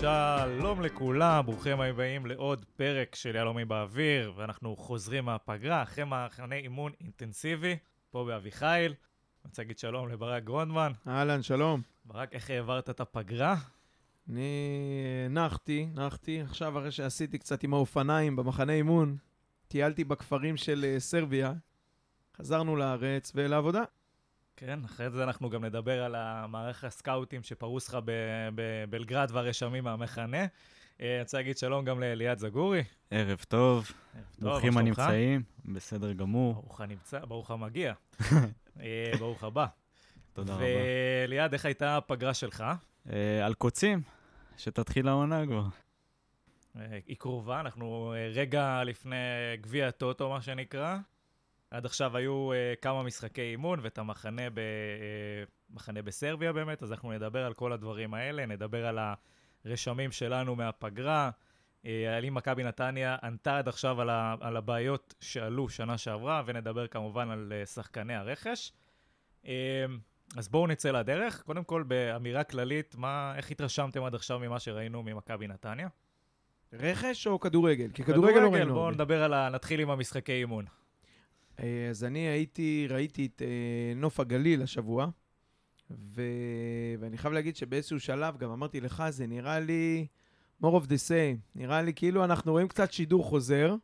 שלום לכולם, ברוכים הבאים לעוד פרק של יהלומים באוויר, ואנחנו חוזרים מהפגרה אחרי מחנה אימון אינטנסיבי, פה באביחיל. אני רוצה להגיד שלום לברק גרונדמן. אהלן, שלום. ברק, איך העברת את הפגרה? אני נחתי, נחתי, עכשיו אחרי שעשיתי קצת עם האופניים במחנה אימון, טיילתי בכפרים של אה, סרביה, חזרנו לארץ ולעבודה. כן, אחרי זה אנחנו גם נדבר על המערך הסקאוטים שפרוס לך בבלגרד והרשמים מהמחנה. אה, אני רוצה להגיד שלום גם לאליעד זגורי. ערב טוב, ערב טוב, ברוכים? הנמצאים, בסדר גמור, ברוך הנמצא, ברוך המגיע. אה, ברוך הבא. תודה רבה. וליעד, איך הייתה הפגרה שלך? אה, על קוצים, שתתחיל העונה כבר. היא קרובה, אנחנו רגע לפני גביע הטוטו, מה שנקרא. עד עכשיו היו אה, כמה משחקי אימון ואת המחנה ב, אה, מחנה בסרביה באמת, אז אנחנו נדבר על כל הדברים האלה, נדבר על הרשמים שלנו מהפגרה. אה, על אם מכבי נתניה ענתה עד עכשיו על, ה, על הבעיות שעלו שנה שעברה, ונדבר כמובן על אה, שחקני הרכש. אה, אז בואו נצא לדרך. קודם כל, באמירה כללית, מה, איך התרשמתם עד עכשיו ממה שראינו ממכבי נתניה? רכש או כדורגל? כי כדורגל לא ראינו. בואו הרבה. נדבר על ה... נתחיל עם המשחקי אימון. אה, אז אני הייתי, ראיתי את אה, נוף הגליל השבוע, ו... ואני חייב להגיד שבאיזשהו שלב, גם אמרתי לך, זה נראה לי more of the same. נראה לי כאילו אנחנו רואים קצת שידור חוזר.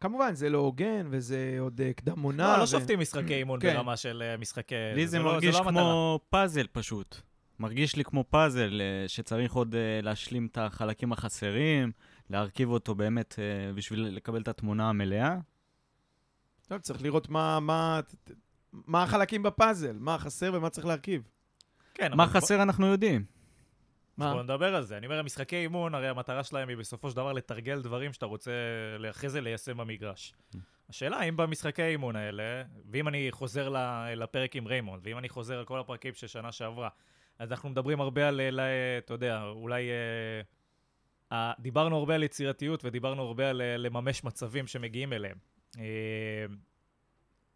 כמובן, זה לא הוגן, וזה עוד אה, קדם עונה. לא, לא ו- שופטים משחקי אימון כן. ברמה של משחקי... לי זה לא- מרגיש לא המטרה. כמו פאזל פשוט. מרגיש לי כמו פאזל שצריך עוד להשלים את החלקים החסרים, להרכיב אותו באמת בשביל לקבל את התמונה המלאה. טוב, צריך לראות מה, מה, מה החלקים בפאזל, מה חסר ומה צריך להרכיב. כן, מה אבל בוא- חסר אנחנו יודעים. מה? בוא נדבר על זה. אני אומר, המשחקי אימון, הרי המטרה שלהם היא בסופו של דבר לתרגל דברים שאתה רוצה אחרי זה ליישם במגרש. השאלה, האם במשחקי האימון האלה, ואם אני חוזר לפרק עם ריימונד, ואם אני חוזר על כל הפרקים של שנה שעברה, אז אנחנו מדברים הרבה על, אתה יודע, אולי... אה, אה, דיברנו הרבה על יצירתיות ודיברנו הרבה על אה, לממש מצבים שמגיעים אליהם. אה,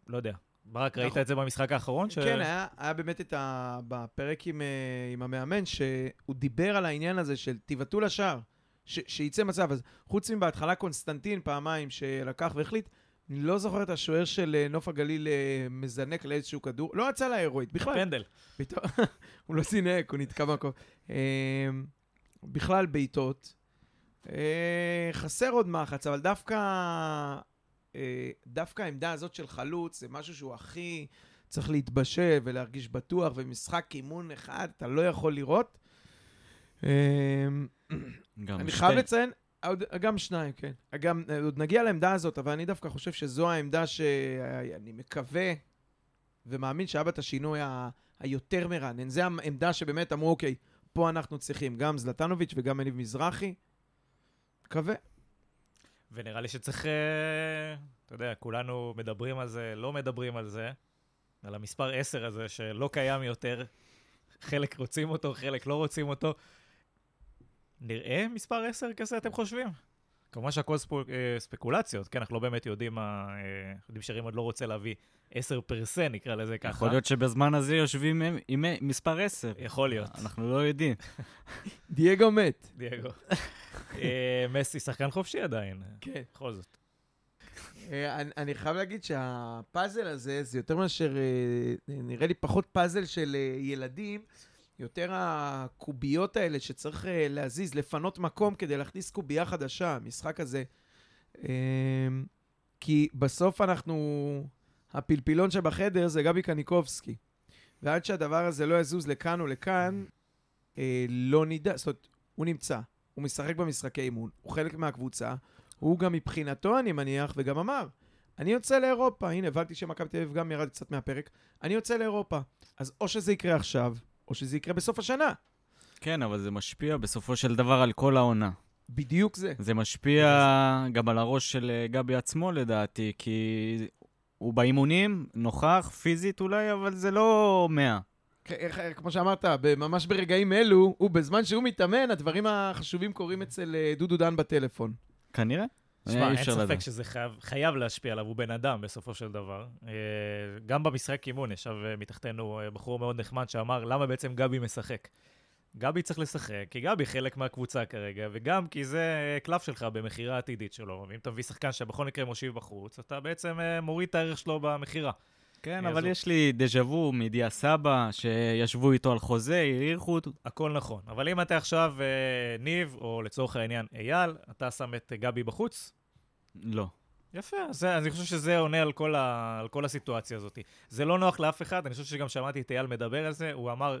לא יודע. ברק, ראית נכון. את זה במשחק האחרון? כן, היה, באמת את ה... בפרק עם, אה, עם המאמן, שהוא דיבר על העניין הזה של תבעטו לשער, ש, שיצא מצב. אז חוץ מבהתחלה קונסטנטין פעמיים שלקח והחליט, אני לא זוכר את השוער של אה, נוף הגליל מזנק לאיזשהו כדור, לא יצא להירואית, בכלל. פנדל. הוא לא זינק, הוא נתקע במקום. בכלל בעיטות. חסר עוד מחץ, אבל דווקא, דווקא העמדה הזאת של חלוץ זה משהו שהוא הכי צריך להתבשל ולהרגיש בטוח, ומשחק אימון אחד אתה לא יכול לראות. אה, גם אני חייב לציין, עוד, גם שניים, כן. גם, אה, עוד נגיע לעמדה הזאת, אבל אני דווקא חושב שזו העמדה שאני מקווה ומאמין שהיה בה את השינוי ה- היותר מרענן. זו העמדה שבאמת אמרו, אוקיי, פה אנחנו צריכים גם זלטנוביץ' וגם מניב מזרחי. מקווה. ונראה לי שצריך, אה, אתה יודע, כולנו מדברים על זה, לא מדברים על זה, על המספר 10 הזה שלא קיים יותר. חלק רוצים אותו, חלק לא רוצים אותו. נראה מספר 10 כזה, אתם חושבים? כמובן שהכל ספו, אה, ספקולציות, כן, אנחנו לא באמת יודעים מה... אה, יודעים שרימון לא רוצה להביא 10 פרסה, נקרא לזה ככה. יכול להיות שבזמן הזה יושבים עם- עם מספר 10. יכול להיות. אנחנו לא יודעים. דייגו מת. דייגו. אה, מסי שחקן חופשי עדיין, כן. בכל זאת. אה, אני, חייב להגיד שהפאזל הזה, זה יותר מאשר, אה, נראה לי פחות פאזל של ילדים, יותר הקוביות האלה שצריך להזיז, לפנות מקום כדי להכניס קובייה חדשה, המשחק הזה. אה, כי בסוף אנחנו, הפלפילון שבחדר זה גבי קניקובסקי. ועד שהדבר הזה לא יזוז לכאן או לכאן, לא נדע, זאת אומרת, הוא נמצא, הוא משחק במשחקי אימון, הוא חלק מהקבוצה, הוא גם מבחינתו, אני מניח, וגם אמר, אני יוצא לאירופה. הנה, הבנתי שמכבי תל אביב גם ירד קצת מהפרק. אני יוצא לאירופה. אז או שזה יקרה עכשיו, או שזה יקרה בסוף השנה. כן, אבל זה משפיע בסופו של דבר על כל העונה. בדיוק זה. זה משפיע זה גם זה. על הראש של אה, גבי עצמו, לדעתי, כי הוא באימונים, נוכח, פיזית אולי, אבל זה לא 100. כמו שאמרת, ממש ברגעים אלו, הוא בזמן שהוא מתאמן, הדברים החשובים קורים אצל אה, דודו דן בטלפון. כנראה. תשמע, אי אין ספק. שזה חייב, חייב להשפיע עליו, הוא בן אדם בסופו של דבר. אה, גם במשחק אימון ישב אה, מתחתנו אה, בחור מאוד נחמד שאמר, למה בעצם גבי משחק? גבי צריך לשחק, כי גבי חלק מהקבוצה כרגע, וגם כי זה קלף שלך במכירה העתידית שלו. ואם אתה מביא שחקן שבכל מקרה מושיב בחוץ, אתה בעצם אה, מוריד את הערך שלו במכירה. כן, אה, אבל יש לי דז'ה וו מדיה סבא, שישבו איתו על חוזה, העריכו אותו. הכל נכון. אבל אם אתה עכשיו אה, ניב, או לצורך העניין אייל, אתה שם את גבי בחוץ, לא. יפה, אז זה, אני חושב שזה עונה על כל, ה, על כל הסיטואציה הזאת. זה לא נוח לאף אחד, אני חושב שגם שמעתי את אייל מדבר על זה, הוא אמר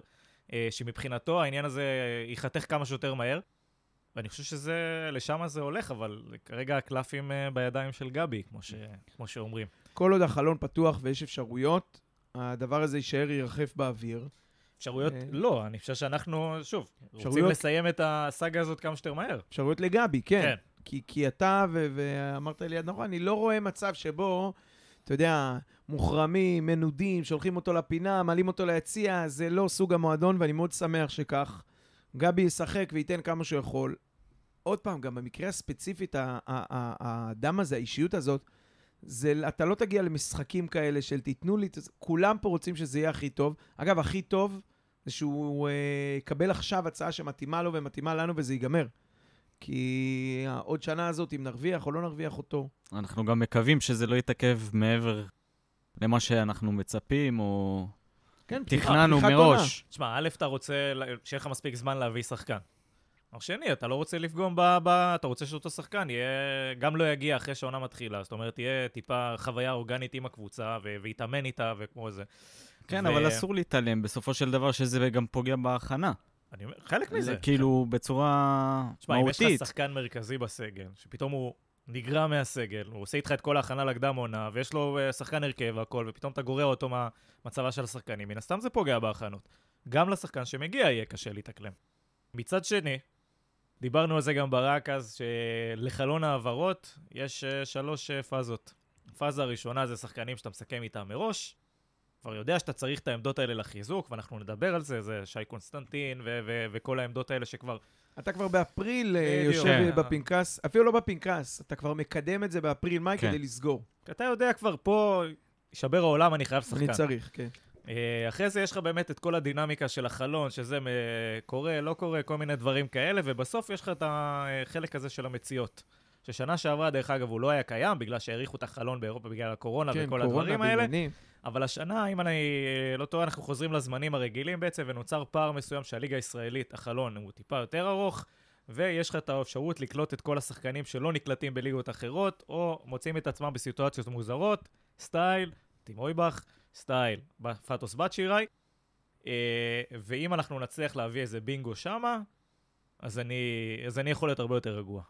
אה, שמבחינתו העניין הזה אה, ייחתך כמה שיותר מהר, ואני חושב שזה, לשם זה הולך, אבל כרגע הקלפים אה, בידיים של גבי, כמו, ש, כמו שאומרים. כל עוד החלון פתוח ויש אפשרויות, הדבר הזה יישאר ירחף באוויר. אפשרויות, אה. לא, אני חושב שאנחנו, שוב, רוצים לסיים את הסאגה הזאת כמה שיותר מהר. אפשרויות לגבי, כן. כן. כי, כי אתה, ו- ואמרת לי, נכון, אני לא רואה מצב שבו, אתה יודע, מוחרמים, מנודים, שולחים אותו לפינה, מעלים אותו ליציע, זה לא סוג המועדון, ואני מאוד שמח שכך. גבי ישחק וייתן כמה שהוא יכול. עוד פעם, גם במקרה הספציפית, האדם הזה, האישיות הזאת, זה, אתה לא תגיע למשחקים כאלה של תיתנו לי, כולם פה רוצים שזה יהיה הכי טוב. אגב, הכי טוב זה שהוא אה, יקבל עכשיו הצעה שמתאימה לו ומתאימה לנו וזה ייגמר. כי עוד שנה הזאת, אם נרוויח או לא נרוויח אותו, אנחנו גם מקווים שזה לא יתעכב מעבר למה שאנחנו מצפים, או כן, פתיחה- תכננו מראש. תשמע, א', אתה רוצה שיהיה לך מספיק זמן להביא שחקן. דבר שני, אתה לא רוצה לפגום ב... ב אתה רוצה שאותו שחקן יהיה... גם לא יגיע אחרי שהעונה מתחילה. זאת אומרת, תהיה טיפה חוויה אורגנית עם הקבוצה, ו- ויתאמן איתה וכמו זה. כן, ו- אבל אסור להתעלם בסופו של דבר שזה גם פוגע בהכנה. אני אומר, חלק מזה. כאילו, בצורה תשמע, אם יש לך מהותית. שחקן מרכזי בסגל, שפתאום הוא נגרע מהסגל, הוא עושה איתך את כל ההכנה לקדם עונה, ויש לו אה, שחקן הרכב והכל, ופתאום אתה גורע אותו מהמצבה של השחקנים, מן הסתם זה פוגע בהכנות. גם לשחקן שמגיע יהיה קשה להתאקלם. מצד שני, דיברנו על זה גם ברק אז, שלחלון העברות יש אה, שלוש אה, פאזות. הפאזה הראשונה זה שחקנים שאתה מסכם איתם מראש, כבר יודע שאתה צריך את העמדות האלה לחיזוק, ואנחנו נדבר על זה, זה שי קונסטנטין ו- ו- וכל העמדות האלה שכבר אתה כבר באפריל אה. יושב כן. בפנקס, אפילו לא בפנקס, אתה כבר מקדם את זה באפריל מאי כן. כדי לסגור. כי אתה יודע כבר פה, יישבר העולם, אני חייב שחקן. צריך, כן. אה, אחרי זה יש לך באמת את כל הדינמיקה של החלון, שזה קורה, לא קורה, כל מיני דברים כאלה, ובסוף יש לך את החלק הזה של המציאות. ששנה שעברה, דרך אגב, הוא לא היה קיים, בגלל שהאריכו את החלון באירופה בגלל הקורונה כן, וכל קורונה הדברים האלה. בעניינים. אבל השנה, אם אני אה, לא טועה, אנחנו חוזרים לזמנים הרגילים בעצם, ונוצר פער מסוים שהליגה הישראלית, החלון, הוא טיפה יותר ארוך, ויש לך את האפשרות לקלוט את כל השחקנים שלא נקלטים בליגות אחרות, או מוצאים את עצמם בסיטואציות מוזרות, סטייל, טימויבך, סטייל, פטוס בת שיראי, אה, ואם אנחנו נצליח להביא איזה בינגו שמה, אז אני, אז אני יכול להיות הרבה יותר רגוע.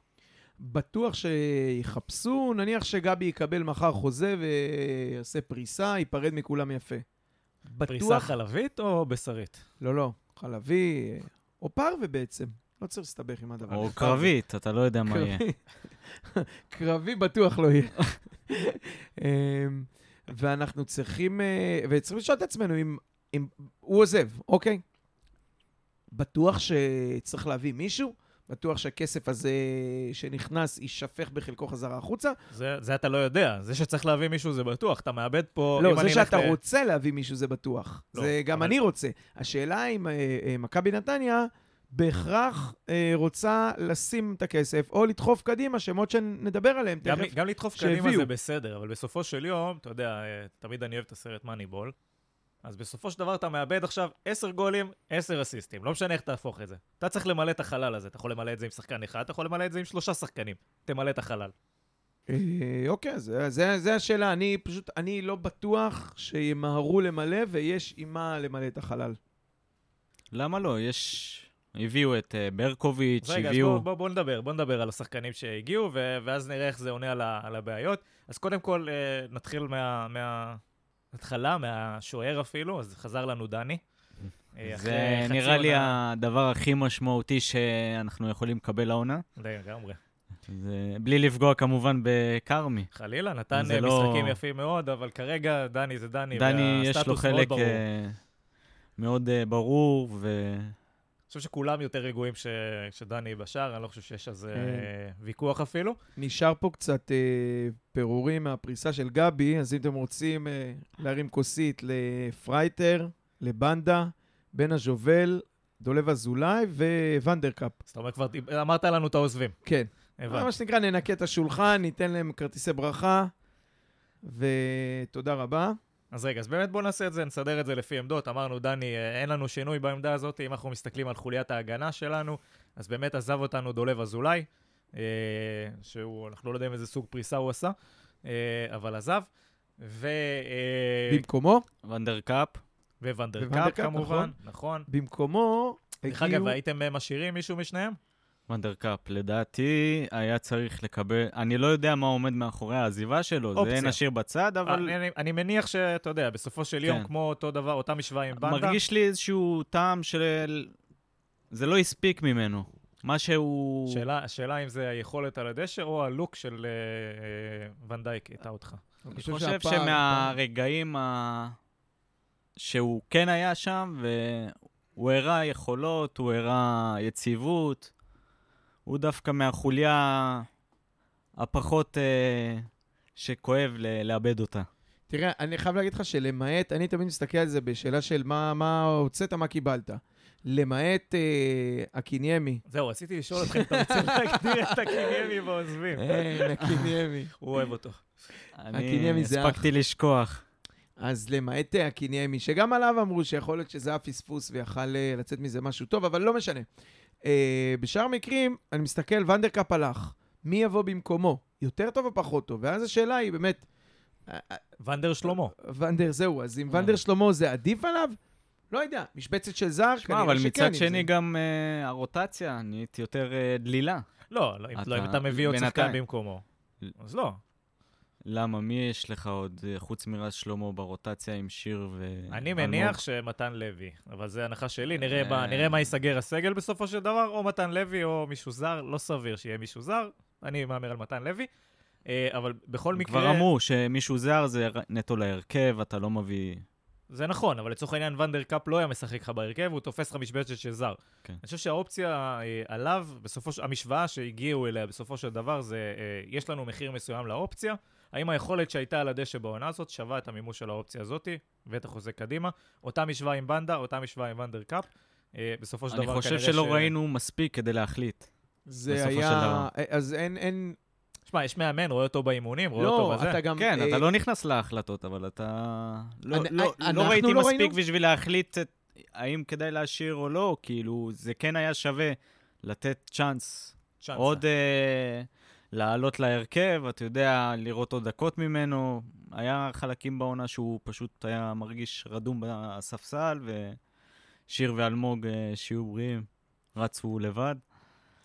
בטוח שיחפשו, נניח שגבי יקבל מחר חוזה ויעשה פריסה, ייפרד מכולם יפה. פריסה בטוח... חלבית או בשרית? לא, לא, חלבי, אה, או פרווה בעצם. לא צריך להסתבך עם הדבר או הזה. קרבית, אתה לא יודע מה יהיה. קרבי. קרבי בטוח לא יהיה. ואנחנו צריכים, אה, וצריכים לשאול את עצמנו אם, אם הוא עוזב, אוקיי? בטוח שצריך להביא מישהו? בטוח שהכסף הזה שנכנס יישפך בחלקו חזרה החוצה? זה, זה אתה לא יודע. זה שצריך להביא מישהו זה בטוח. אתה מאבד פה... לא, זה שאתה ל- רוצה להביא מישהו זה בטוח. לא, זה גם אבל- אני רוצה. השאלה אם אה, אה, מכבי נתניה בהכרח אה, רוצה לשים את הכסף, או לדחוף קדימה שמות שנדבר עליהם גם, תכף. גם לדחוף שהביאו. קדימה זה בסדר, אבל בסופו של יום, אתה יודע, אה, תמיד אני אוהב את הסרט מאניבול, אז בסופו של דבר אתה מאבד עכשיו 10 גולים, 10 אסיסטים, לא משנה איך תהפוך את זה. אתה צריך למלא את החלל הזה, אתה יכול למלא את זה עם שחקן אחד, אתה יכול למלא את זה עם שלושה שחקנים. תמלא את החלל. אה, אוקיי, זה, זה, זה השאלה. אני פשוט, אני לא בטוח שימהרו למלא ויש עם מה למלא את החלל. למה לא? יש... הביאו את אה, ברקוביץ', אז רגע, אז הביאו... בוא, בוא, נדבר, בוא נדבר על השחקנים שהגיעו, ו- ואז נראה איך זה עונה על, ה- על הבעיות. אז קודם כל, אה, נתחיל מה... מה... מהשוער אפילו, אז חזר לנו דני. אה, זה נראה לי עונה- הדבר הכי משמעותי שאנחנו יכולים לקבל העונה. לגמרי. זה בלי לפגוע כמובן בכרמי. חלילה, נתן לא- משחקים יפים מאוד, אבל כרגע דני זה דני, דני, יש לו והסטטוס מאוד חלק ברור. מאוד ברור, ו... חושב שכולם יותר רגועים ש... שדני בשער, אני לא חושב שיש על זה כן. אה, ויכוח אפילו. נשאר פה קצת אה, פירורים מהפריסה של גבי, אז אם אתם רוצים אה, להרים כוסית לפרייטר, לבנדה, בן הז'ובל, דולב אזולאי ונדרקאפ. אז אתה אומר כבר, אמרת לנו את העוזבים. כן. הבנתי. מה שנקרא, ננקה את השולחן, ניתן להם כרטיסי ברכה, ותודה רבה. אז רגע, אז באמת בואו נעשה את זה, נסדר את זה לפי עמדות. אמרנו, דני, אה, אין לנו שינוי בעמדה הזאת, אם אנחנו מסתכלים על חוליית ההגנה שלנו, אז באמת עזב אותנו דולב אזולאי, אה, שהוא, אנחנו לא יודעים איזה סוג פריסה הוא עשה, אה, אבל עזב. ו... אה, במקומו, ונדרקאפ, וונדרקאפ וונדרקאפ, כמובן, נכון. במקומו דרך אגב. הייתם אה, משאירים מישהו משניהם? ונדרקאפ, לדעתי היה צריך לקבל, אני לא יודע מה עומד מאחורי העזיבה שלו, אופציה. זה נשאיר בצד, אבל אני, אני, אני מניח שאתה יודע, בסופו של יום, כן. כמו אותו דבר, אותה משוואה עם בנדה, מרגיש לי איזשהו טעם של... זה לא הספיק ממנו. מה שהוא... שאלה, השאלה אם זה היכולת על הדשא או הלוק של אה, אה, ונדייק הטעה אותך. אני אני חושב שהפער- שמהרגעים ה... שהוא כן היה שם, והוא הראה יכולות, הוא הראה יציבות, הוא דווקא מהחוליה הפחות אה, שכואב ל- לאבד אותה. תראה, אני חייב להגיד לך שלמעט, אני תמיד מסתכל על זה בשאלה של מה, מה הוצאת, מה קיבלת. למעט אה, הקיניימי. זהו, רציתי לשאול אותך אם אתה רוצה להגדיר את הקיניימי ועוזבים. אין, הקיניימי. הוא אוהב אותו. אני הקיניימי זה אח. הספקתי לשכוח. אז למעט אה, הקיניימי, שגם עליו אמרו שיכול להיות שזה היה פספוס ויכל אה, לצאת מזה משהו טוב, אבל לא משנה. אה, בשאר המקרים, אני מסתכל, ונדרקאפ הלך, מי יבוא במקומו? יותר טוב או פחות טוב? ואז השאלה היא באמת, אה, אה, ונדר שלמה. ונדר זהו, אז אם אה. ונדר שלמה זה עדיף עליו? לא יודע, משבצת של זר, שמע, כנראה אבל שכן. מצד אם שני זה- גם אה, הרוטציה נהיית יותר אה, דלילה. לא, לא, אם אתה- לא, אם אתה מביא עוד שחקן. במקומו. אז לא. למה? מי יש לך עוד, אה, חוץ מרז שלמה, ברוטציה עם שיר ו... אני? מניח שמתן לוי, אבל זה הנחה שלי, נראה אה. מה- נראה מה ייסגר הסגל בסופו של דבר, או מתן לוי או מישהו זר, לא סביר שיהיה מישהו זר, אני מהמר על מתן לוי. אה, אבל בכל מקרה... כבר אמרו שמישהו זר זה נטו להרכב, אתה לא מביא... זה נכון, אבל לצורך העניין ונדרקאפ לא היה משחק לך בהרכב, הוא תופס לך משבצת של זר. כן. אני חושב שהאופציה אה, עליו, בסופו של... המשוואה שהגיעו אליה בסופו של דבר זה, אה, יש לנו מחיר מסוים לאופציה, האם היכולת שהייתה על הדשא בעונה הזאת שווה את המימוש של האופציה הזאת, ואת החוזה קדימה. אותה משוואה עם בנדה, אותה משוואה עם ונדרקאפ. אה, בסופו של אני דבר חושב כנראה שלא ש... ראינו מספיק כדי להחליט. זה היה... דבר. אז אין, אין... שמע, יש מאמן, רואה אותו באימונים, רואה לא, אותו בזה. אתה גם... כן, אה, אתה לא נכנס להחלטות, אבל אתה... לא- אני- לא- לא ראיתי לא מספיק ראינו? בשביל להחליט את- האם כדאי להשאיר או לא, כאילו, זה כן היה שווה לתת צ'אנס צ'אנסה. עוד אה, לעלות להרכב, אתה יודע, לראות עוד דקות ממנו. היה חלקים בעונה שהוא פשוט היה מרגיש רדום בספסל, ושיר ואלמוג, אה, שיהיו בריאים, רצו לבד.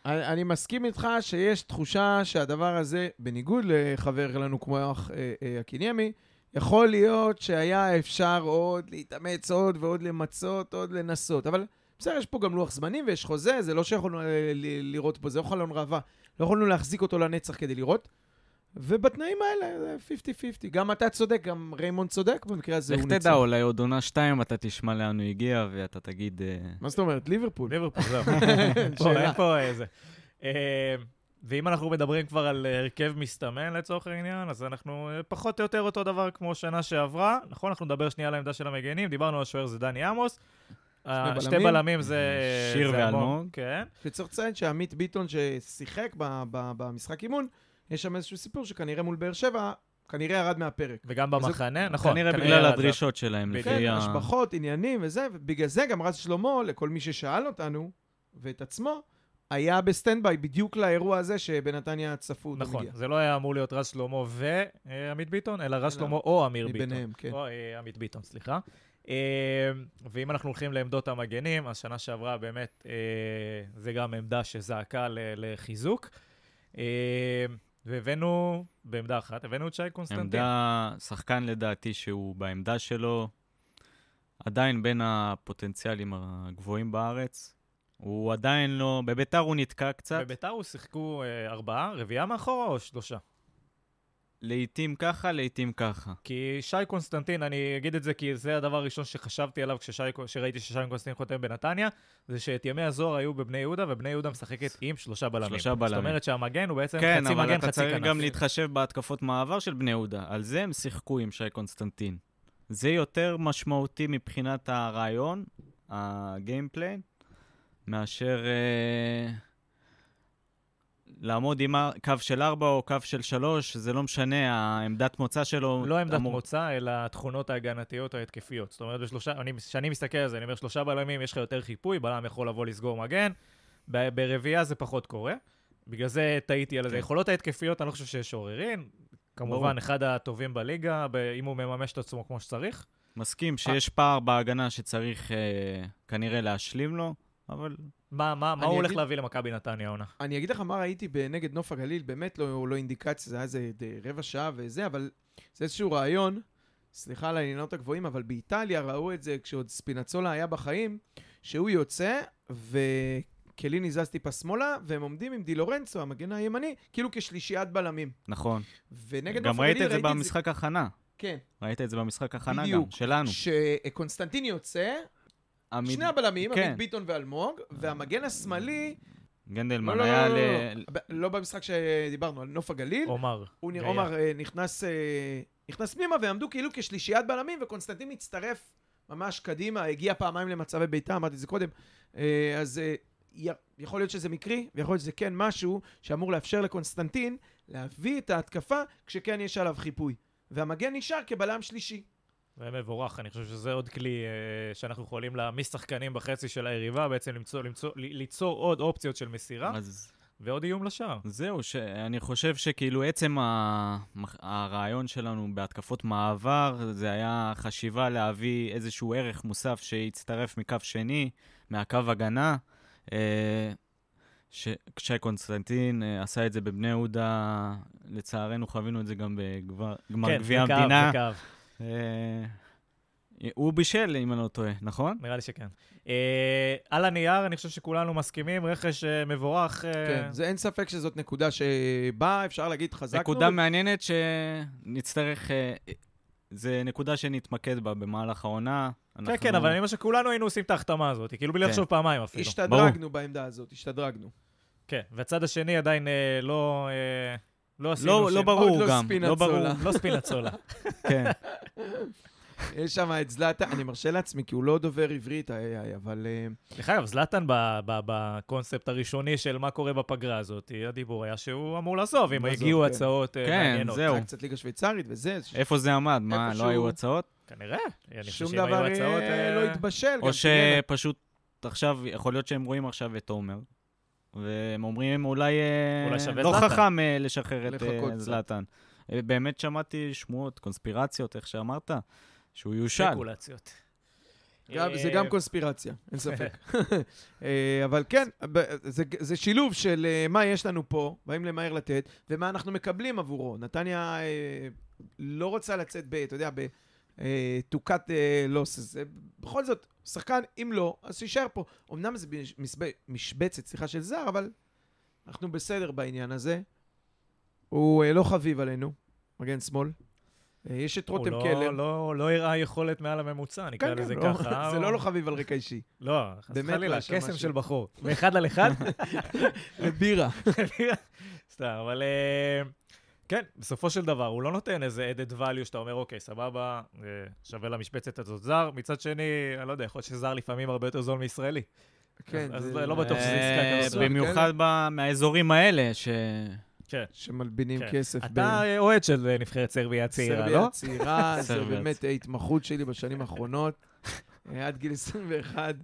אני, אני מסכים איתך שיש תחושה שהדבר הזה, בניגוד לחבר לנו כמו האח אה, אה, הקיניימי, יכול להיות שהיה אפשר עוד להתאמץ עוד ועוד למצות, עוד לנסות. אבל בסדר, יש פה גם לוח זמנים ויש חוזה, זה לא שיכולנו אה, לראות פה, זה לא חלון ראווה. לא יכולנו להחזיק אותו לנצח כדי לראות. ובתנאים האלה זה 50-50. גם אתה צודק, גם ריימונד צודק, במקרה הזה לך ניצח. תדע, אולי עוד עונה שתיים אתה תשמע לאן הוא הגיע, ואתה תגיד... אה, מה זאת אומרת? ליברפול. ליברפול, זהו. פה, שאלה. אין פה איזה. אה, ואם אנחנו מדברים כבר על הרכב מסתמן לצורך העניין, אז אנחנו אה, פחות או יותר אותו דבר כמו שנה שעברה. נכון, אנחנו נדבר שנייה על העמדה של המגנים, דיברנו על שוער זה דני עמוס. שתי בלמים. זה... שיר ואלמוג. כן. שצריך לציין שעמית ביטון ששיחק במשחק אימון, יש שם איזשהו סיפור שכנראה מול באר שבע, כנראה ירד מהפרק. וגם במחנה, נכון. כנראה בגלל ירד. הדרישות שלהם, כן, ה... השבחות, עניינים וזה, ובגלל זה גם רז שלמה, לכל מי ששאל אותנו, ואת עצמו, היה בסטנדביי בדיוק לאירוע הזה שבנתניה צפו אותו נכון, מגיע. זה לא היה אמור להיות רז שלמה ועמית ביטון, אלא רז שלמה או אמיר ביטון. מביניהם, כן. או אה, עמית ביטון, סליחה. אה, ואם אנחנו הולכים לעמדות המגנים, אז שנה שעברה באמת, אה, זה גם עמדה שזעקה לחיזוק. והבאנו, בעמדה אחת, הבאנו את שי קונסטנטין. עמדה, שחקן לדעתי שהוא בעמדה שלו, עדיין בין הפוטנציאלים הגבוהים בארץ. הוא עדיין לא, בביתר הוא נתקע קצת, בביתר הוא שיחקו אה, ארבעה, רביעייה מאחורה או שלושה? לעיתים ככה, לעיתים ככה. כי שי קונסטנטין, אני אגיד את זה כי זה הדבר הראשון שחשבתי עליו כשראיתי ששי קונסטנטין חותם בנתניה, זה שאת ימי הזוהר היו בבני יהודה, ובני יהודה משחקת עם שלושה בלמים. שלושה זאת בלמים. אומרת שהמגן הוא בעצם כן, חצי אבל מגן, אתה חצי צריך כנף. גם להתחשב בהתקפות מעבר של בני יהודה. על זה הם שיחקו עם שי קונסטנטין. זה יותר משמעותי מבחינת הרעיון, הגיימפליי, מאשר אה, לעמוד עם קו של 4 או קו של 3, זה לא משנה, העמדת מוצא שלו... לא עמדת אמור- מוצא, אלא התכונות ההגנתיות ההתקפיות. זאת אומרת, בשלושה, כשאני מסתכל על זה, אני אומר, שלושה בלמים, יש לך יותר חיפוי, בלם יכול לבוא לסגור מגן, ברביעייה זה פחות קורה. בגלל זה טעיתי על זה. כן. היכולות ההתקפיות, אני לא חושב שיש עוררין. כמובן. אחד הטובים בליגה, אם הוא מממש את עצמו כמו שצריך. מסכים שיש פער בהגנה שצריך אה, כנראה להשלים לו, אבל מה, מה, מה הוא הולך אגיד- להביא למכבי נתניה העונה? אני אגיד לך מה ראיתי בנגד נוף הגליל, באמת לא, לא אינדיקציה, זה היה איזה רבע שעה וזה, אבל זה איזשהו רעיון, סליחה על העניינות הגבוהים, אבל באיטליה ראו את זה כשעוד ספינצולה היה בחיים, שהוא יוצא, וקליני זז טיפה שמאלה, והם עומדים עם די לורנצו, המגן הימני, כאילו כשלישיית בלמים. נכון. ונגד גם נוף ראית הגליל את זה ראיתי במשחק הכנה. כן, ראית את זה במשחק הכנה גם, בדיוק. שלנו. שקונסטנטין יוצא, עמית- שני הבלמים, כן. עמית ביטון ואלמוג, והמגן השמאלי, גנדלמן לא, לא, היה לא, ל... לא, לא, ב- לא במשחק שדיברנו, על נוף הגליל, עומר. הוא נראה. עומר אה, נכנס, אה, נכנס פנימה והם עמדו כאילו כשלישיית בלמים, וקונסטנטין מצטרף ממש קדימה, הגיע פעמיים למצבי בעיטה, אמרתי את זה קודם. אה, אז יכול להיות שזה מקרי, ויכול להיות שזה כן משהו שאמור לאפשר לקונסטנטין להביא את ההתקפה כשכן יש עליו חיפוי. והמגן נשאר כבלם שלישי. זה מבורך, אני חושב שזה עוד כלי אה, שאנחנו יכולים להעמיס שחקנים בחצי של היריבה, בעצם למצוא, למצוא, ליצור עוד אופציות של מסירה, אז ועוד איום לשער. זהו. אני חושב שכאילו עצם ה... הרעיון שלנו בהתקפות מעבר, זה היה חשיבה להביא איזשהו ערך מוסף שיצטרף מקו שני, מהקו הגנה. אה, ש... כשקונסטנטין אה, עשה את זה בבני יהודה, לצערנו חווינו את זה גם בגמר כן, גביע המדינה. זה קו. אה, הוא בישל, אם אני לא טועה, נכון? נראה לי שכן. אה, על הנייר, אני חושב שכולנו מסכימים, רכש אה, מבורך. אה, כן, זה אין ספק שזאת נקודה שבה אפשר להגיד חזקנו. נקודה מעניינת שנצטרך... אה, זה נקודה שנתמקד בה במהלך העונה. כן, אנחנו- כן, אבל אני אומר שכולנו היינו עושים את ההחתמה הזאת, כאילו בלי כן. לחשוב פעמיים אפילו. השתדרגנו בעמדה הזאת, השתדרגנו. כן, והצד השני עדיין אה, לא... אה, לא עשינו לא, שם- לא ברור עוד לא גם. לא ברור, לא ספינצולה. כן. יש שם את זלאטה, אני מרשה לעצמי, כי הוא לא דובר עברית, אבל... אה, דרך אגב, זלאטן בקונספט הראשוני של מה קורה בפגרה הזאת, הדיבור היה שהוא אמור לעזוב, אם הגיעו כן. הצעות אה, כן, מעניינות. זהו. היה קצת ליגה שוויצרית וזה. איפה זה עמד? מה, לא היו הצעות? כנראה. שום דבר. אה, לא התבשל. או. שפשוט עכשיו, יכול להיות שהם רואים עכשיו את עומר, והם אומרים אולי, אה, אולי שווה לא זלאטן." חכם אה, לשחרר את אה. זלאטן. באמת שמעתי שמועות, קונספירציות, איך שאמרת, שהוא יושל. ספקולציות. גם- זה גם קונספירציה, אין ספק. אבל כן, זה- זה שילוב של מה יש לנו פה, באים למהר לתת, ומה אנחנו מקבלים עבורו. נתניה לא רוצה לצאת ב... אתה יודע, ב... אה, to cut uh, losses. אה, בכל זאת, שחקן, אם לא, אז שיישאר פה. אמנם זה משבצת, סליחה, של זר, אבל אנחנו בסדר בעניין הזה. הוא אה, לא חביב עלינו, מגן שמאל. אה, יש את הוא רותם לא- קלר. לא- לא הראה יכולת מעל הממוצע, נקרא כן, כן, לזה לא- ככה. זה או- לא לא חביב על רקע אישי. לא, לא, שם קסם. של בחור. מאחד על אחד? לבירה. סתם, אבל אה, כן, בסופו של דבר, הוא לא נותן איזה added value שאתה אומר, אוקיי, סבבה, אה, שווה למשבצת הזאת זר. מצד שני, אני לא יודע, יכול להיות שזר לפעמים הרבה יותר זול מישראלי. כן, אז זה- לא בטוח שזה אה, עסקה כזאת. במיוחד ב- מהאזורים האלה, ש... כן. שמלבינים כן. כסף. ב- אתה אה, אוהד של אה, נבחרת סרביה הצעירה, סרביה לא? הצעירה, זה סרביה באמת ההתמחות שלי בשנים האחרונות. אה, עד גיל 21.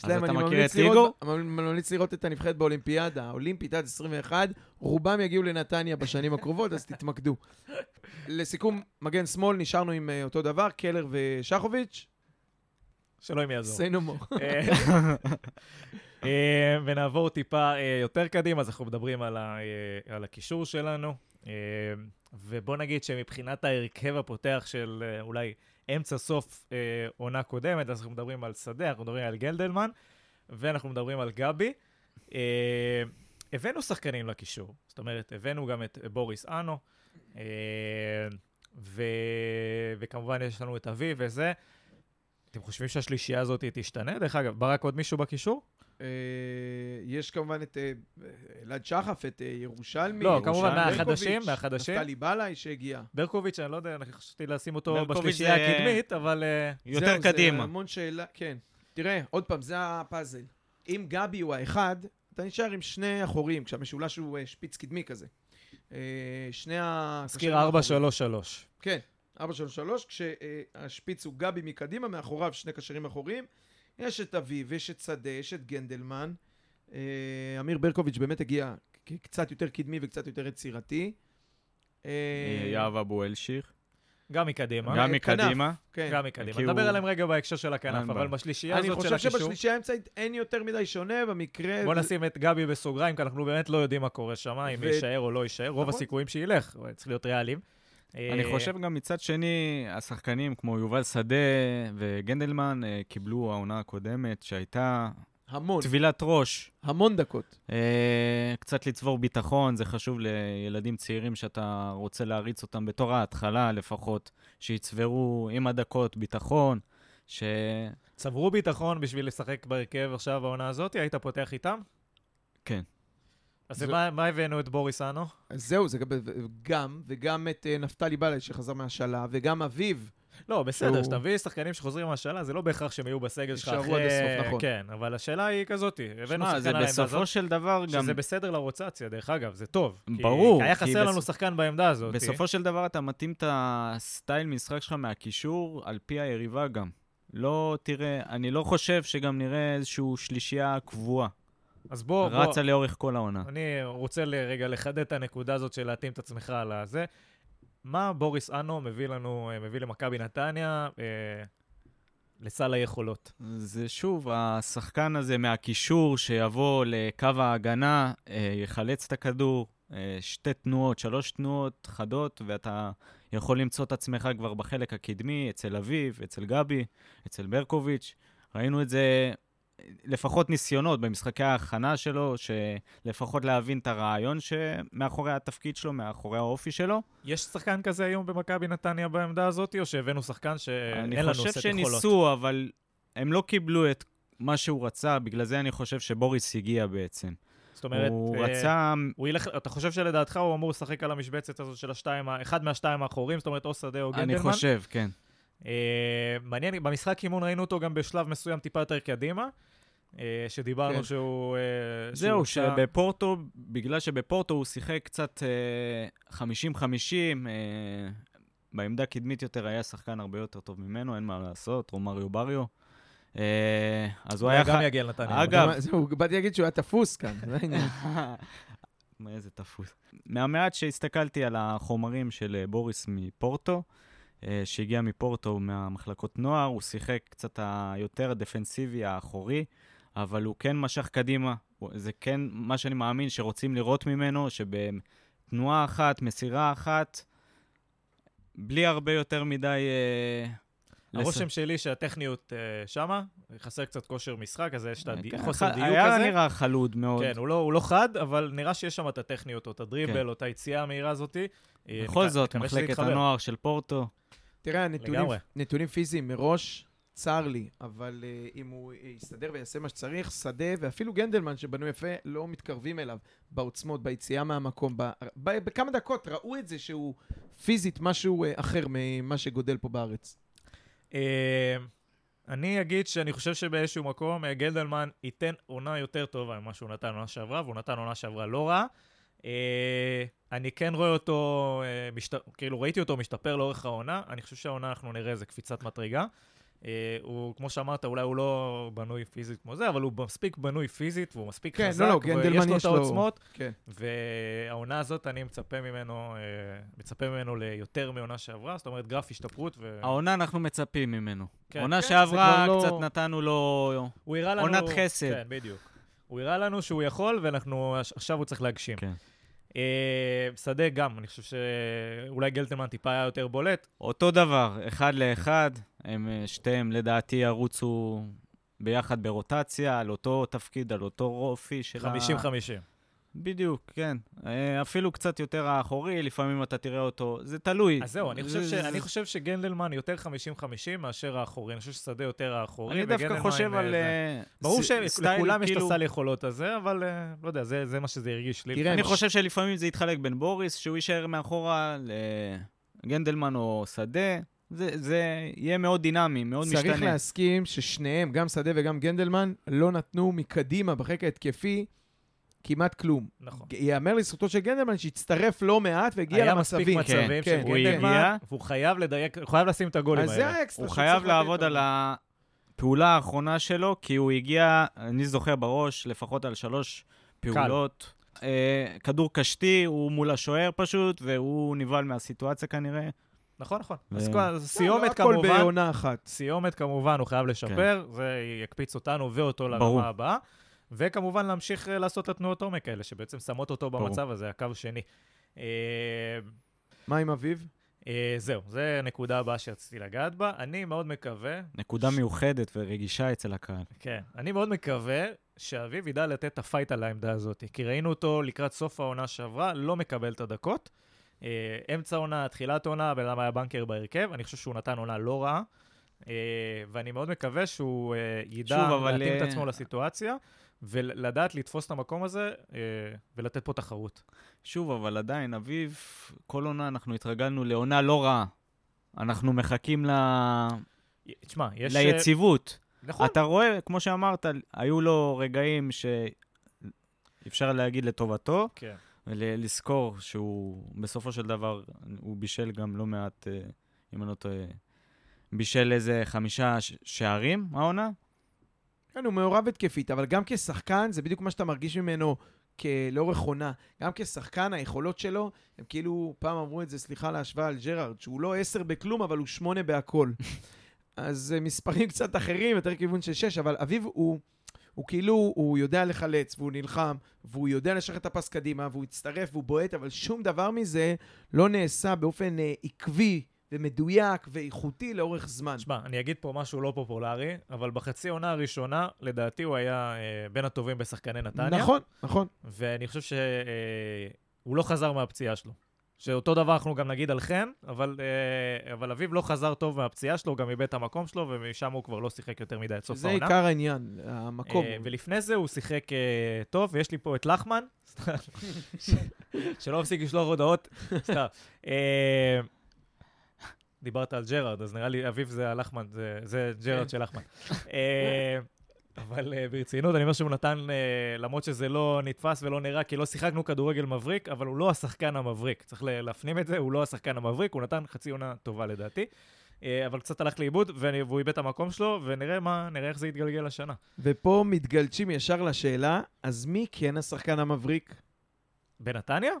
יש אז להם, אתה אני מכיר ממליץ את לראות- ממליץ לראות את הנבחרת באולימפיאדה, האולימפית עד 21, רובם יגיעו לנתניה בשנים הקרובות, אז תתמקדו. לסיכום, מגן שמאל, נשארנו עם אה, אותו דבר, קלר ושחוביץ', שלא יעזור. say no more. אה, אה, ונעבור טיפה יותר קדימה, אז אנחנו מדברים על ה- על הקישור שלנו. ובוא נגיד שמבחינת ההרכב הפותח של אה, אולי אמצע-סוף אה, עונה קודמת, אז אנחנו מדברים על שדה, אנחנו מדברים על גלדלמן, ואנחנו מדברים על גבי. אה, הבאנו שחקנים לקישור, זאת אומרת, הבאנו גם את בוריס אנו, אה, ו... וכמובן יש לנו את אבי וזה. אתם חושבים שהשלישייה הזאת תשתנה? דרך אגב, ברק עוד מישהו בקישור? אה, יש כמובן את אה, אלעד שחף, את אה, ירושלמי. לא, כמובן מהחדשים, מהחדשים. נפתלי בלעי שהגיע. ברקוביץ', אני לא יודע, אני חשבתי לשים אותו בשלישייה הקדמית, אבל... יותר זהו, זה קדימה. המון שאלה, כן. תראה, עוד פעם, זה הפאזל. אם גבי הוא האחד, אתה נשאר עם שני אחורים, כשהמשולש הוא שפיץ קדמי כזה. שני ה... קשרים 433. כן, 4-3-3, כשהשפיץ הוא גבי מקדימה, מאחוריו שני קשרים אחוריים. יש את אביב, יש את שדה, יש את גנדלמן. אה, אמיר ברקוביץ' באמת הגיע קצת יותר קדמי וקצת יותר יצירתי. אה, יהב אבו אלשיר. גם מקדימה. גם אה. מקדימה. כן. גם מקדימה. נדבר עליהם רגע בהקשר של הכנף, אבל. בשלישייה אני הזאת של חושב הקישור... שבשלישייה האמצעית אין יותר מדי שונה במקרה... בוא נשים את גבי בסוגריים, כי אנחנו באמת לא יודעים מה קורה שם, אם יישאר או לא יישאר. רוב נכון. הסיכויים שילך, צריך להיות ריאליים. אני אה, חושב גם מצד שני, השחקנים כמו יובל שדה וגנדלמן אה, קיבלו העונה הקודמת, שהייתה המון, טבילת ראש. המון דקות. אה, קצת לצבור ביטחון, זה חשוב לילדים צעירים שאתה רוצה להריץ אותם בתור ההתחלה לפחות, שיצברו עם הדקות ביטחון, ש... צברו ביטחון בשביל לשחק בהרכב עכשיו העונה הזאת, היית פותח איתם? כן. אז זה- מה- הבאנו את בוריס אנו? אז זהו, זה גם- גם, וגם את אה, נפתלי בלעי שחזר מהשאלה, וגם אביב. לא, בסדר, שהוא- שתביא שחקנים שחוזרים מהשאלה, זה לא בהכרח שהם יהיו בסגל שלך יישארו אחרי... עד הסוף, נכון. כן, אבל השאלה היא כזאת, הבאנו שמע, שחקן זה על העמדה בסופו הזאת, של דבר גם... שזה בסדר לרוטציה, דרך אגב, זה טוב. ברור, כי היה כי חסר בס- לנו שחקן בעמדה הזאת. בסופו של דבר אתה מתאים את הסטייל משחק שלך מהקישור על פי היריבה גם. לא תראה, אני לא חושב שגם נראה איזושהי שלישייה קבועה. אז בוא, בוא, רצה לאורך כל העונה. אני רוצה רגע לחדד את הנקודה הזאת של להתאים את עצמך על הזה. מה בוריס אנו מביא לנו, אה, מביא למכבי נתניה אה, לסל היכולות? זה שוב, השחקן הזה מהקישור שיבוא לקו ההגנה, אה, יחלץ את הכדור, אה, שתי תנועות, שלוש תנועות חדות, ואתה יכול למצוא את עצמך כבר בחלק הקדמי, אצל אביב, אצל גבי, אצל ברקוביץ'. ראינו את זה, לפחות ניסיונות במשחקי ההכנה שלו, שלפחות להבין את הרעיון שמאחורי התפקיד שלו, מאחורי האופי שלו. יש שחקן כזה היום במכבי נתניה בעמדה הזאת, או שהבאנו שחקן שאין אני לנו חושב סט יכולות? שניסו, אבל הם לא קיבלו את מה שהוא רצה, בגלל זה אני חושב שבוריס הגיע בעצם. זאת אומרת, הוא אה, רצה... הוא ילך, אתה חושב שלדעתך הוא אמור לשחק על המשבצת הזאת של השתיים, אחד מהשתיים האחורים, זאת אומרת, או שדה או גנדלמן? אני חושב, כן. אה, מעניין, במשחק אימון ראינו אותו גם בשלב מסוים טיפה יותר קדימה, שדיברנו כן. שהוא... אה, זהו, שהוא שבפורטו, בגלל שבפורטו הוא שיחק קצת אה, 50-50, אה, בעמדה קדמית יותר היה שחקן הרבה יותר טוב ממנו, אין מה לעשות, רומריו בריו. אה, אז הוא היה... גם ח- יגיע לנתניה. אגב- זהו, באתי להגיד שהוא היה תפוס כאן, זה העניין. מה, איזה תפוס. מהמעט שהסתכלתי על החומרים של אה, בוריס מפורטו, אה, שהגיע מפורטו מהמחלקות נוער, הוא שיחק קצת היותר דפנסיבי האחורי, אבל הוא כן משך קדימה. זה כן מה שאני מאמין שרוצים לראות ממנו, שבתנועה אחת, מסירה אחת, בלי הרבה יותר מדי... אה, לס- הרושם שלי שהטכניות אה, שמה, חסר קצת כושר משחק, אז יש את כן, החוסר ח- דיוק היה הזה. נראה חלוד מאוד. כן, הוא לא, הוא לא חד, אבל נראה שיש שם את הטכניות, או את הדריבל, כן. או את היציאה המהירה הזאת. אה, בכל זאת, מחלקת. הנוער של פורטו, תראה, הנתונים, לגמרי. נתונים פיזיים מראש, צר לי, אבל uh, אם הוא יסתדר ויעשה מה שצריך, שדה ואפילו גנדלמן שבנו יפה, לא מתקרבים אליו בעוצמות, ביציאה מהמקום. ב, ב, בכמה דקות ראו את זה שהוא פיזית משהו uh, אחר ממה שגודל פה בארץ. אה, אני אגיד שאני חושב שבאיזשהו מקום אה, גלדלמן ייתן עונה יותר טובה ממה שהוא נתן עונה שעברה, והוא נתן עונה שעברה לא רע. אה, אני כן רואה אותו, אה, משת... כאילו ראיתי אותו משתפר לאורך העונה, אני חושב שהעונה אנחנו נראה איזה קפיצת מדרגה. אה, הוא, כמו שאמרת, אולי הוא לא בנוי פיזית כמו זה, אבל הוא מספיק בנוי פיזית, והוא מספיק כן, חזק, לא, לא, גנדלמן ויש לו את לו- העוצמות, כן. והעונה הזאת, אני מצפה ממנו, אה, מצפה ממנו ליותר מעונה שעברה, זאת אומרת, גרף השתפרות, ו... העונה אנחנו מצפים ממנו. כן. עונה כן, שעברה לא- קצת נתנו לו... הוא הראה לנו... עונת חסד. כן, בדיוק. הוא הראה לנו שהוא יכול, ואנחנו... עכשיו הוא צריך להגשים. כן. אה, שדה גם, אני חושב שאולי גלטלמן טיפה היה יותר בולט. אותו דבר, אחד לאחד, הם אה, שתיהם לדעתי ירוצו ביחד ברוטציה, על אותו תפקיד, על אותו אופי של ה... 50-50. בדיוק, כן. אה, אפילו קצת יותר האחורי, לפעמים אתה תראה אותו, זה תלוי. אז זהו, אני חושב, ש... זה- אני חושב שגנדלמן יותר 50-50 מאשר האחורי. אני חושב ששדה יותר האחורי. אני דווקא חושב עם, על... אה, זה. אה, ברור שלכולם סטייל, יש את כאילו- הסל יכולות הזה, אבל אה, לא יודע, זה, זה מה שזה הרגיש לי. תראה, אני חושב שלפעמים זה יתחלק בין בוריס, שהוא יישאר מאחורה לגנדלמן או שדה, זה, זה יהיה מאוד דינמי, מאוד צריך משתנה. להסכים ששניהם, גם שדה וגם גנדלמן, לא נתנו מקדימה בחלק ההתקפי כמעט כלום. נכון. ייאמר לזכותו של גנדלמן שהצטרף לא מעט והגיע היה למצבים. מספיק מצבים כן, של כן. הוא גנדלמן, הגיע. והוא חייב לדייק, הוא חייב לשים את הגולים אז זה האלה. האקסטרה הוא חייב לעבוד. על הפעולה האחרונה שלו, כי הוא הגיע, אני זוכר בראש, לפחות על שלוש פעולות. אה, כדור קשתי, הוא מול השוער פשוט, והוא נבהל מהסיטואציה כנראה. נכון, נכון. ו- אז כל- לא, לא סיומת הכל כמובן, בעונה אחת. סיומת כמובן הוא חייב לשפר, זה יקפיץ אותנו ואותו. לרמה הבאה. וכמובן להמשיך אה, לעשות את התנועות עומק האלה, שבעצם שמות אותו ברור. במצב הזה, הקו שני. אה, מה עם אביב? אה, זהו, זה הנקודה הבאה שרציתי לגעת בה. אני מאוד מקווה, נקודה מיוחדת ורגישה אצל הקהל. כן, אני מאוד מקווה שאביב ידע לתת את הפייט על העמדה הזאת, כי ראינו אותו לקראת סוף העונה שעברה, לא מקבל את הדקות. אמצע עונה, תחילת עונה, בן אדם היה בנקר בהרכב, אני חושב שהוא נתן עונה לא רעה, ואני מאוד מקווה שהוא ידע שוב, להתאים את אה, עצמו לסיטואציה, ולדעת לתפוס את המקום הזה אה, ולתת פה תחרות. שוב, אבל עדיין, אביב, כל עונה אנחנו התרגלנו לעונה לא רעה. אנחנו מחכים ל... תשמע, יש... אה, ליציבות. נכון, אתה רואה, כמו שאמרת, היו לו רגעים שאפשר להגיד לטובתו, כן. ולזכור שהוא בסופו של דבר, הוא בישל גם לא מעט, אה, אם אני לא טועה, בישל איזה חמישה שערים, העונה? כן, הוא מעורב התקפית, אבל גם כשחקן, זה בדיוק מה שאתה מרגיש ממנו כ- לאורך עונה. גם כשחקן, היכולות שלו, הם כאילו, פעם אמרו את זה, סליחה על ההשוואה על ג'רארד, שהוא לא עשר בכלום, אבל הוא שמונה בהכל. אז אה, מספרים קצת אחרים, יותר כיוון של שש, אבל אביב הוא... הוא כאילו, הוא יודע לחלץ, והוא נלחם, והוא יודע לשחרר את הפס קדימה, והוא הצטרף, והוא בועט, אבל שום דבר מזה לא נעשה באופן אה, עקבי ומדויק ואיכותי לאורך זמן. תשמע, אני אגיד פה משהו לא פופולרי, אבל בחצי עונה הראשונה, לדעתי הוא היה אה, בין הטובים בשחקני נתניה. נכון, נכון. ואני חושב שהוא לא חזר מהפציעה שלו. שאותו דבר אנחנו גם נגיד על חן, אבל, אה, אבל אביב לא חזר טוב מהפציעה שלו, גם איבד את המקום שלו, ומשם הוא כבר לא שיחק יותר מדי עד סוף זה העונה. עיקר העניין, המקום. אה, ולפני זה הוא שיחק אה, טוב, ויש לי פה את לחמן, שלא מפסיק לשלוח הודעות, סתם. דיברת על ג'רארד, אז נראה לי אביב זה הלחמן, זה- זה ג'רארד כן. של לחמן. אה, אבל אה, ברצינות, אני אומר שהוא נתן, אה, למרות שזה לא נתפס ולא נראה, כי לא שיחקנו כדורגל מבריק, אבל הוא לא השחקן המבריק. צריך להפנים את זה, הוא לא השחקן המבריק, הוא נתן חצי עונה טובה לדעתי. אבל קצת הלך לאיבוד, והוא איבד את המקום שלו, ונראה מה, נראה איך זה יתגלגל השנה. ופה מתגלשים ישר לשאלה, אז מי כן השחקן המבריק? בנתניה?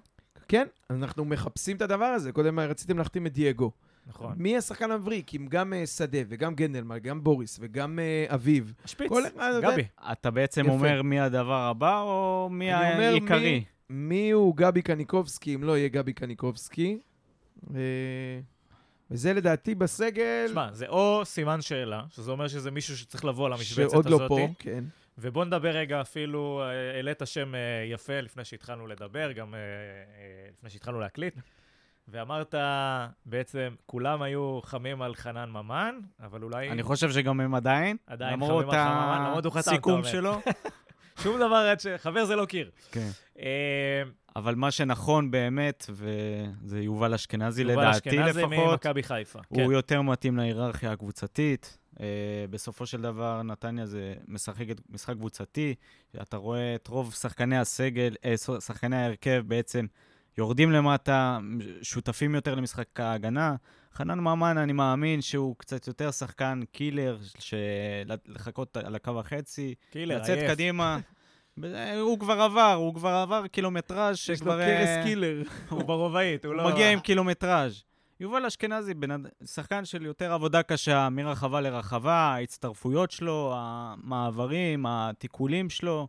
כן, אנחנו מחפשים את הדבר הזה. קודם רציתם להחתים את דייגו. נכון. מי השחקן המבריק? אם גם אה, שדה וגם גנדלמן, גם בוריס וגם אה, אביב. השפיץ, כל אחד יודע- גבי. אתה בעצם יפה. אומר מי הדבר הבא, או מי העיקרי? מי הוא גבי קניקובסקי, אם לא יהיה גבי קניקובסקי. אה, וזה לדעתי בסגל, שמע, זה או סימן שאלה, שזה אומר שזה מישהו שצריך לבוא למשבצת שעוד הזאת. לא פה, כן. ובוא נדבר רגע אפילו, העלית שם יפה לפני שהתחלנו לדבר, גם לפני שהתחלנו להקליט, ואמרת, בעצם, כולם היו חמים על חנן ממן, אבל אולי אני חושב שגם הם עדיין, עדיין חמים על חנן ממן, למרות הוא חתם, אתה אומר. שלו. שום דבר עד ש... חבר זה לא קיר. כן. אה, אבל מה שנכון באמת, וזה יובל אשכנזי יובל לדעתי אשכנזי לפחות, ממכבי חיפה. כן. הוא יותר מתאים להיררכיה הקבוצתית. Uh, בסופו של דבר, נתניה זה משחק, משחק קבוצתי. אתה רואה את רוב שחקני הסגל, uh, שחקני ההרכב בעצם יורדים למטה, שותפים יותר למשחק ההגנה. חנן ממן, אני מאמין שהוא קצת יותר שחקן killer, לחכות על הקו החצי, killer, לצאת עייף. קדימה. הוא כבר עבר, הוא כבר עבר קילומטראז' יש לו שכבר... קרס אה, killer. הוא ברובעית, הוא הוא לא... מגיע עם קילומטראז'. יובל אשכנזי, אד- שחקן של יותר עבודה קשה, מרחבה לרחבה, ההצטרפויות שלו, המעברים, התיקולים שלו.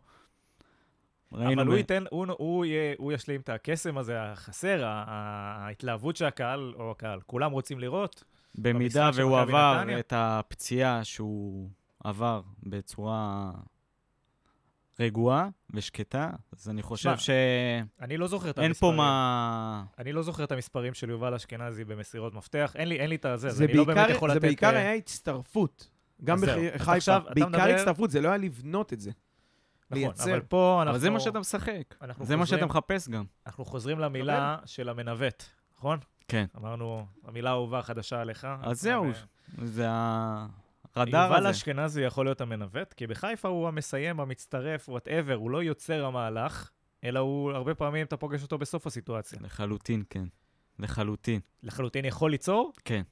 ראינו אבל הוא ייתן, הוא, הוא, יהיה, הוא ישלים את הקסם הזה החסר, ההתלהבות שהקהל, או הקהל, כולם רוצים לראות. במידה והוא עבר נתניה. את הפציעה שהוא עבר בצורה רגועה ושקטה, אז אני חושב שמע, שאין אני לא זוכר את פה המספרים. מה... אני לא זוכר את המספרים של יובל אשכנזי במסירות מפתח. אין לי, אין לי את הזה, אז זה אני לא באמת בעיקר- יכול זה לתת... בעיקר אה, היה הצטרפות. גם בחיפה. בעיקר מדבר- הצטרפות, זה לא היה לבנות את זה. נכון, לייצר. אבל פה אנחנו... אבל זה מה שאתה משחק. זה מה חוזרים- שאתה מחפש גם. אנחנו חוזרים למילה של המנווט, נכון? כן. אמרנו, המילה האהובה החדשה עליך. אז זהו, אה, זה הרדאר יובל הזה. אשכנזי יכול להיות המנווט, כי בחיפה הוא המסיים, המצטרף, וואטאבר, הוא לא יוצר המהלך, אלא הוא, הרבה פעמים אתה פוגש אותו בסוף הסיטואציה. לחלוטין, כן. לחלוטין. לחלוטין יכול ליצור? כן.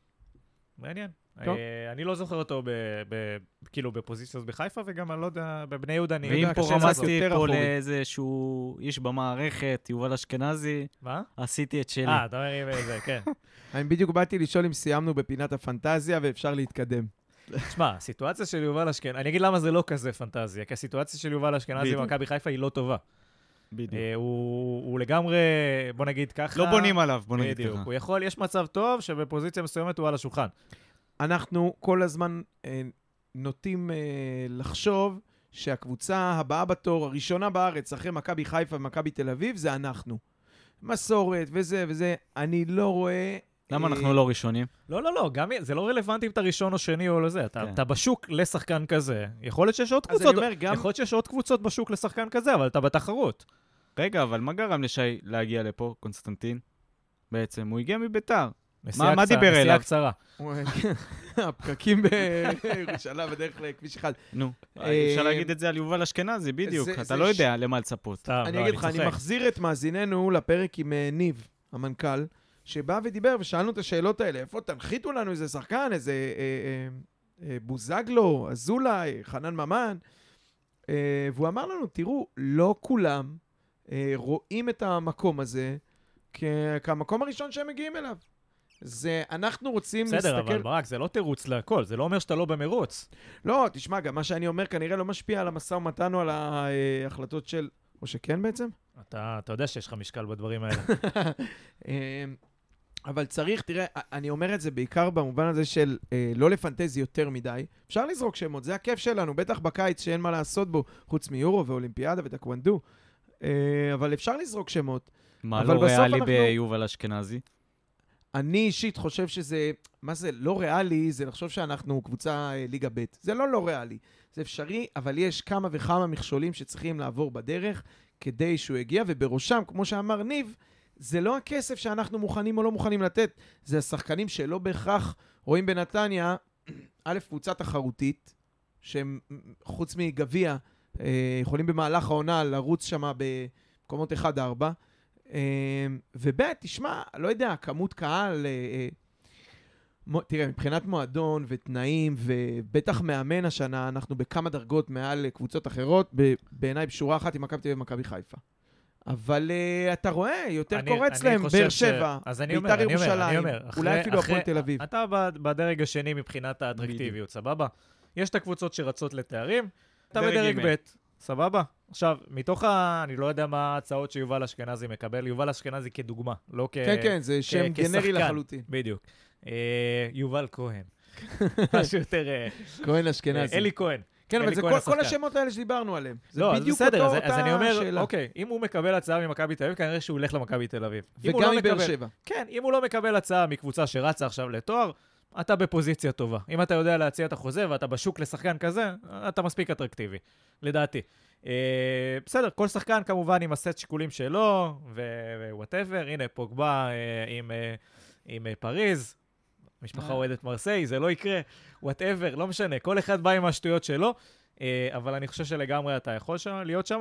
מעניין. טוב. אה, אני לא זוכר אותו ב, ב, כאילו בפוזיציות בחיפה, וגם אני לא יודע, בבני יהודה אני... ואם יודע, פה כשזה קצת רמזתי יותר פה אחורי. לאיזשהו איש במערכת, יובל אשכנזי, מה? עשיתי את שלי. אה, אתה אומר אם זה, כן. אני בדיוק באתי לשאול אם סיימנו בפינת הפנטזיה ואפשר להתקדם. תשמע, הסיטואציה של יובל אשכנזי, אני אגיד למה זה לא כזה פנטזיה, כי הסיטואציה של יובל אשכנזי בדיוק. במכבי חיפה היא לא טובה. בדיוק. אה, הוא הוא לגמרי, בוא נגיד ככה... לא בונים עליו, בוא נגיד בדיוק. ככה. הוא יכול, יש מצב טוב שבפוזיציה מסוימת הוא על השולחן. אנחנו כל הזמן אה, נוטים אה, לחשוב שהקבוצה הבאה בתור, הראשונה בארץ, אחרי מכבי חיפה ומכבי תל אביב, זה אנחנו. מסורת וזה וזה. אני לא רואה... למה אה, אנחנו לא ראשונים? לא, לא, לא, גם זה לא רלוונטי אם אתה ראשון או שני או לזה. אתה, כן. אתה בשוק לשחקן כזה. יכול להיות שיש עוד אז קבוצות, אני אומר, גם... יכול להיות שיש עוד קבוצות בשוק לשחקן כזה, אבל אתה בתחרות. רגע, אבל מה גרם לשי להגיע לפה, קונסטנטין? בעצם, הוא הגיע מביתר. נסיעה מה קצרה, דיבר נסיעה אליו? קצרה. הפקקים בירושלים בדרך לכביש אחד. נו, אה, אפשר להגיד את זה על יובל אשכנזי, בדיוק. זה- אתה זה לא ש- יודע למה לצפות. אני לא, אגיד לך, אני. מחזיר את מאזיננו לפרק עם אה, ניב, המנכ"ל, שבא ודיבר ושאלנו את השאלות האלה, איפה תנחיתו לנו איזה שחקן, איזה אה, בוזגלו, אזולאי, חנן ממן, והוא אמר לנו, תראו, לא כולם רואים את המקום הזה כמקום הראשון שהם מגיעים אליו. זה, אנחנו רוצים בסדר, להסתכל... אבל ברק, זה לא תירוץ להכל, זה לא אומר שאתה לא במרוץ. לא, תשמע, גם מה שאני אומר כנראה לא משפיע על המשא ומתן או על ההחלטות של... או שכן בעצם? אתה, אתה יודע שיש לך משקל בדברים האלה. אמ, אבל צריך, תראה, אני אומר את זה בעיקר במובן הזה של אה, לא לפנטזי יותר מדי. אפשר לזרוק שמות, זה הכיף שלנו, בטח בקיץ שאין מה לעשות בו, חוץ מיורו ואולימפיאדה וטקוונדו. אה, אבל אפשר לזרוק שמות. מה לא ריאלי אנחנו- ביובל אשכנזי? אני אישית חושב שזה, מה זה לא ריאלי, זה לחשוב שאנחנו קבוצה אה, ליגה ב'. זה לא לא ריאלי, זה אפשרי, אבל יש כמה וכמה מכשולים שצריכים לעבור בדרך כדי שהוא יגיע, ובראשם, כמו שאמר ניב, זה לא הכסף שאנחנו מוכנים או לא מוכנים לתת, זה השחקנים שלא בהכרח רואים בנתניה, א', קבוצה תחרותית, שהם חוץ מגביע, אה, יכולים במהלך העונה לרוץ שם במקומות 1-4. אמ, וב', תשמע, לא יודע, כמות קהל, אה, אה, תראה, מבחינת מועדון ותנאים, ובטח מאמן השנה, אנחנו בכמה דרגות מעל קבוצות אחרות, בעיניי בשורה אחת עם מכבי תל אביב ומכבי חיפה. אבל uh, אתה רואה, יותר אני- קורץ אני להם, באר ש- שבע, ביתר אני אומר, אני ירושלים, אולי אפילו אחרי- הפועל תל אביב. אתה בדרג השני מבחינת האטרקטיביות, סבבה? יש את הקבוצות שרצות לתארים, אתה דרג בדרג. ב', סבבה? עכשיו, מתוך ה... אני לא יודע מה ההצעות שיובל אשכנזי מקבל, יובל אשכנזי כדוגמה, לא כ... כן, כן, זה שם גנרי כשחקן. לחלוטין. בדיוק. אה, יובל כהן. משהו יותר... אה, כהן אשכנזי. אלי כהן. כן, אבל זה כל- כל. השמות האלה שדיברנו עליהם. זה לא, אז בדיוק בסדר, אותו- אז, אז אותה אני אומר, שאלה. אוקיי, אם הוא מקבל הצעה ממכבי תל אביב, כנראה שהוא ילך למכבי תל אביב. וגם לא מבאר מקבל- שבע. כן, אם הוא לא מקבל הצעה מקבוצה שרצה עכשיו לתואר, אתה בפוזיציה טובה. אם אתה יודע להציע את החוזה ואתה בשוק לשחקן כזה, אתה מספיק אטרקטיבי, לדעתי. אה, בסדר, כל שחקן כמובן עם הסט שיקולים שלו, ו whatever. הנה, פוגבה אה, עם, אה, עם אה, פריז, משפחה. אוהדת מרסיי, זה לא יקרה, whatever, לא משנה, כל אחד בא עם השטויות שלו, אה, אבל אני חושב שלגמרי אתה יכול שם, להיות שם.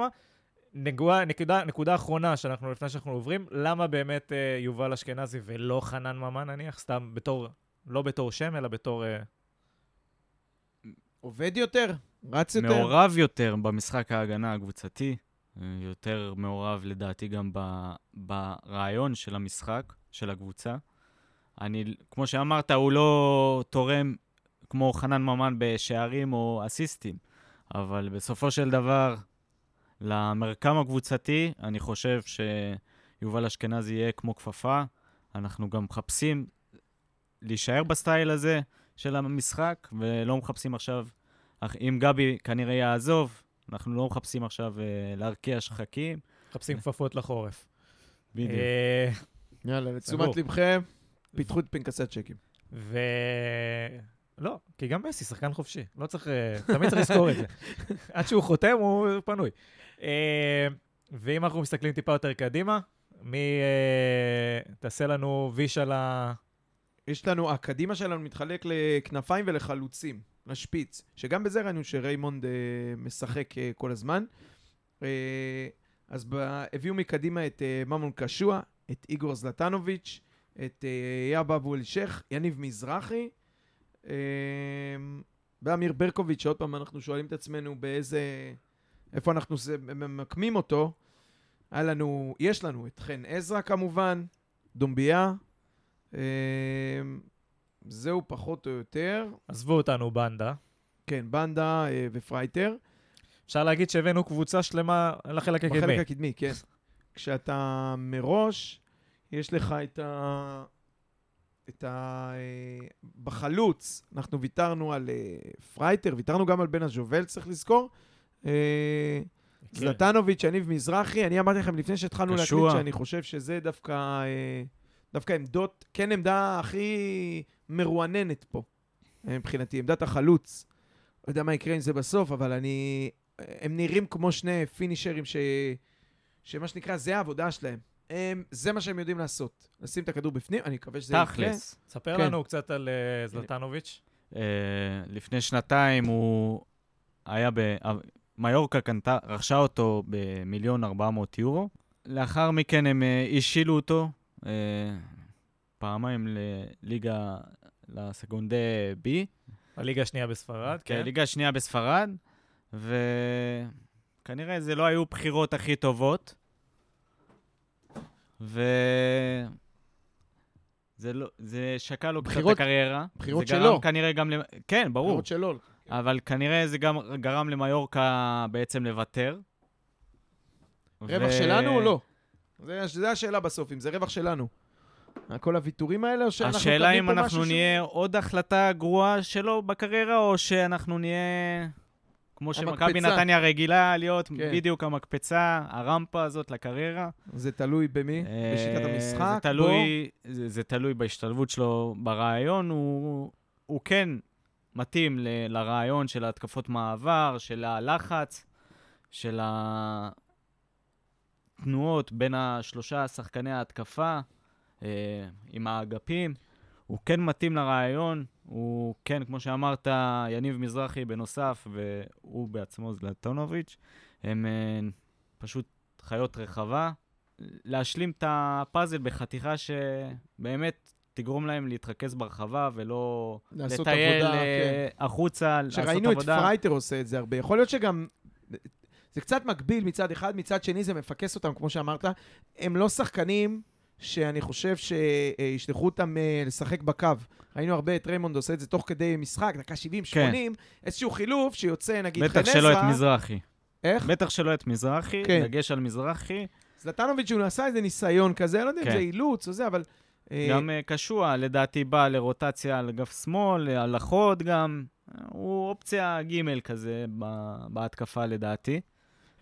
נגוע, נקודה, נקודה אחרונה שאנחנו, לפני שאנחנו עוברים, למה באמת אה, יובל אשכנזי ולא חנן ממן נניח, סתם בתור, לא בתור שם, אלא בתור... אה, עובד יותר, רץ יותר. מעורב יותר במשחק ההגנה הקבוצתי, אה, יותר מעורב לדעתי גם ב- ברעיון של המשחק, של הקבוצה. אני, כמו שאמרת, הוא לא תורם כמו חנן ממן בשערים או אסיסטים, אבל בסופו של דבר, למרקם הקבוצתי, אני חושב שיובל אשכנזי יהיה כמו כפפה. אנחנו גם מחפשים להישאר בסטייל הזה של המשחק, ולא מחפשים עכשיו אך אם גבי כנראה יעזוב, אנחנו לא מחפשים עכשיו אה, להרקיע שחקים. מחפשים כפפות לחורף. בדיוק. אה, יאללה, לתשומת. לבכם, פיתחו את פנקסי הצ'קים. ו... לא, כי גם מסי שחקן חופשי, לא צריך, אה, תמיד צריך לזכור את זה. עד שהוא חותם, הוא פנוי. ואם אנחנו מסתכלים טיפה יותר קדימה, מי תעשה לנו ויש על ה... יש לנו, הקדימה שלנו מתחלק לכנפיים ולחלוצים, לשפיץ, שגם בזה ראינו שריימונד אה, משחק אה, כל הזמן. אה, אז ב... הביאו מקדימה את אה, ממון קשוע, את איגור זלטנוביץ', את אה, יאב אבו אל-שייח, יניב מזרחי, אה, ואמיר ברקוביץ', שעוד פעם אנחנו שואלים את עצמנו באיזה... איפה אנחנו זה, ממקמים אותו. היה לנו, יש לנו את חן עזרא כמובן, דומביה, אה, זהו פחות או יותר. עזבו אותנו בנדה. כן, בנדה אה, ופרייטר. אפשר להגיד שהבאנו קבוצה שלמה לחלק הקדמי. בחלק הקדמי, כן. כשאתה מראש, יש לך את ה... את ה... אה, בחלוץ, אנחנו ויתרנו על אה, פרייטר, ויתרנו גם על בן הז'ובל, צריך לזכור. אה, כן. זלטנוביץ', יניב מזרחי, אני אמרתי לכם לפני שהתחלנו להקליט. שאני חושב שזה דווקא, דווקא עמדות, כן עמדה הכי מרועננת פה, אה, מבחינתי, עמדת החלוץ. לא יודע מה יקרה עם זה בסוף, אבל אני... הם נראים כמו שני פינישרים ש... שמה שנקרא, זה העבודה שלהם. הם, זה מה שהם יודעים לעשות. לשים את הכדור בפנים, אני מקווה שזה יקרה. תכלס. ספר כן. לנו קצת על אה, זלטנוביץ'. אה, לפני שנתיים הוא היה ב... מיורקה קנתה, רכשה אותו במיליון ארבע מאות יורו. לאחר מכן הם אה, השילו אותו אה, פעמיים לליגה, לסגונדה בי, הליגה השנייה בספרד, כן. ליגה שנייה בספרד, וכנראה זה לא היו בחירות הכי טובות. ו... זה לא, זה שקע לו קצת את בחירות- הקריירה. בחירות זה גרם שלו. כנראה גם, למ- כן, ברור. בחירות שלו. אבל כנראה זה גם גרם למיורקה בעצם לוותר. רווח ו- שלנו או לא? זה, זה השאלה בסוף, אם זה רווח שלנו. כל הוויתורים האלה, או שאנחנו השאלה אם אנחנו נהיה עוד החלטה גרועה שלו בקריירה, או שאנחנו נהיה... כמו שמכבי. נתניה רגילה להיות כן. בדיוק המקפצה, הרמפה הזאת לקריירה. שהוא... זה תלוי במי? אה, בשיטת המשחק? זה תלוי, זה, זה תלוי בהשתלבות שלו ברעיון. הוא, הוא כן מתאים ל, לרעיון של התקפות מעבר, של הלחץ, של התנועות בין השלושה שחקני ההתקפה עם האגפים. הוא כן מתאים לרעיון, הוא כן, כמו שאמרת, יניב מזרחי בנוסף, והוא בעצמו זלטונוביץ', הם אה, פשוט חיות רחבה. להשלים את הפאזל בחתיכה שבאמת תגרום להם להתרכז ברחבה ולא לטייל עבודה, אה, החוצה, לעשות עבודה. שראינו את פרייטר עושה את זה הרבה. יכול להיות שגם... זה קצת מקביל מצד אחד, מצד שני זה מפקס אותם, כמו שאמרת. הם לא שחקנים שאני חושב שישלחו אותם אה, לשחק בקו. ראינו הרבה את ריימונד עושה את זה תוך כדי משחק, דקה 70, 80, איזשהו חילוף שיוצא, נגיד, חן בטח. שלא את מזרחי. איך? בטח שלא את מזרחי, כן. דגש על מזרחי. זלטנוביץ' הוא עשה איזה ניסיון כזה, לא יודע אם כן. זה אילוץ או זה, אבל... אה, גם אה, קשוע, לדעתי בא לרוטציה על אגף שמאל, על החוד גם. אה, הוא אופציה ג' כזה בהתקפה לדעתי.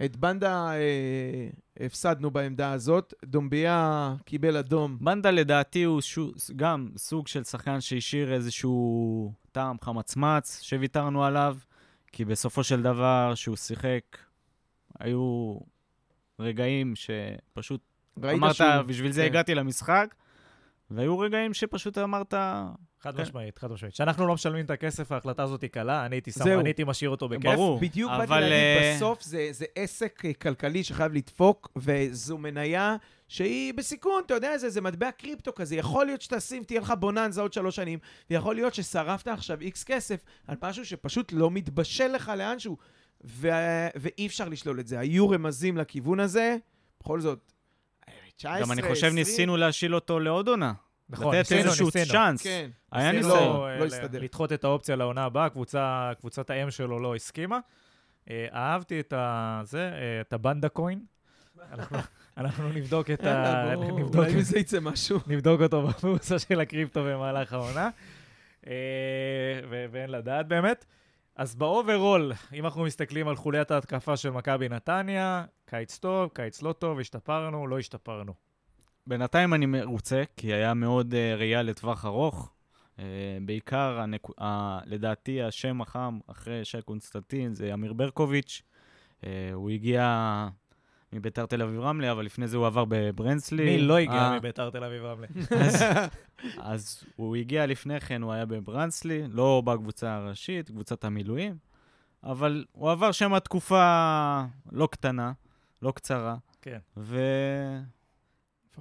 את בנדה אה, הפסדנו בעמדה הזאת, דומביה קיבל אדום. בנדה לדעתי הוא שו, גם סוג של שחקן שהשאיר איזשהו טעם חמצמץ שוויתרנו עליו, כי בסופו של דבר שהוא שיחק, היו רגעים שפשוט אמרת, שהוא... בשביל זה כן. הגעתי למשחק, והיו רגעים שפשוט אמרת, חד כן. משמעית, חד משמעית. כשאנחנו לא משלמים את הכסף, ההחלטה הזאת היא קלה, אני הייתי שם. אני הייתי משאיר אותו בכיף. ברור. בדיוק באתי אבל, להגיד, אה, בסוף זה, זה עסק אה, כלכלי שחייב לדפוק, וזו מניה שהיא בסיכון, אתה יודע, זה, זה מטבע קריפטו כזה. יכול להיות שתשים, תהיה לך בוננזה עוד שלוש שנים, ויכול להיות ששרפת עכשיו איקס כסף על משהו שפשוט לא מתבשל לך לאנשהו, ו... ואי אפשר לשלול את זה. היו רמזים לכיוון הזה, בכל זאת, 19, גם אני חושב 20, ניסינו להשיל אותו לעוד עונה. נכון, לתת ניסינו, איזשהו ניסינו. צ'אנס. כן. היה זה ניסיון. לא- לא הסתדר. לדחות את האופציה לעונה הבאה, קבוצה, קבוצת האם שלו לא הסכימה. אה, אהבתי את ה... זה, אה, את הבנדה coin. אנחנו- אנחנו נבדוק את ה... נבדוק אולי מזה יצא משהו. נבדוק אותו בבורסה של הקריפטו במהלך העונה. אה, ואין לדעת באמת. אז ב overall, אם אנחנו מסתכלים על חוליית ההתקפה של מכבי נתניה, קיץ טוב, קיץ לא טוב, השתפרנו, לא השתפרנו. בינתיים אני מרוצה, כי היה מאוד uh, ראייה לטווח ארוך. Uh, בעיקר, הנק... uh, לדעתי, השם החם אחרי שי קונסטנטין זה אמיר ברקוביץ'. Uh, הוא הגיע מביתר תל אביב רמלה, אבל לפני זה הוא עבר בברנסלי. מי לא הגיע אה, מביתר תל אביב רמלה? אז, אז הוא הגיע לפני כן, הוא היה בברנסלי, לא בקבוצה הראשית, קבוצת המילואים, אבל הוא עבר שם תקופה לא קטנה, לא קצרה, כן. והוא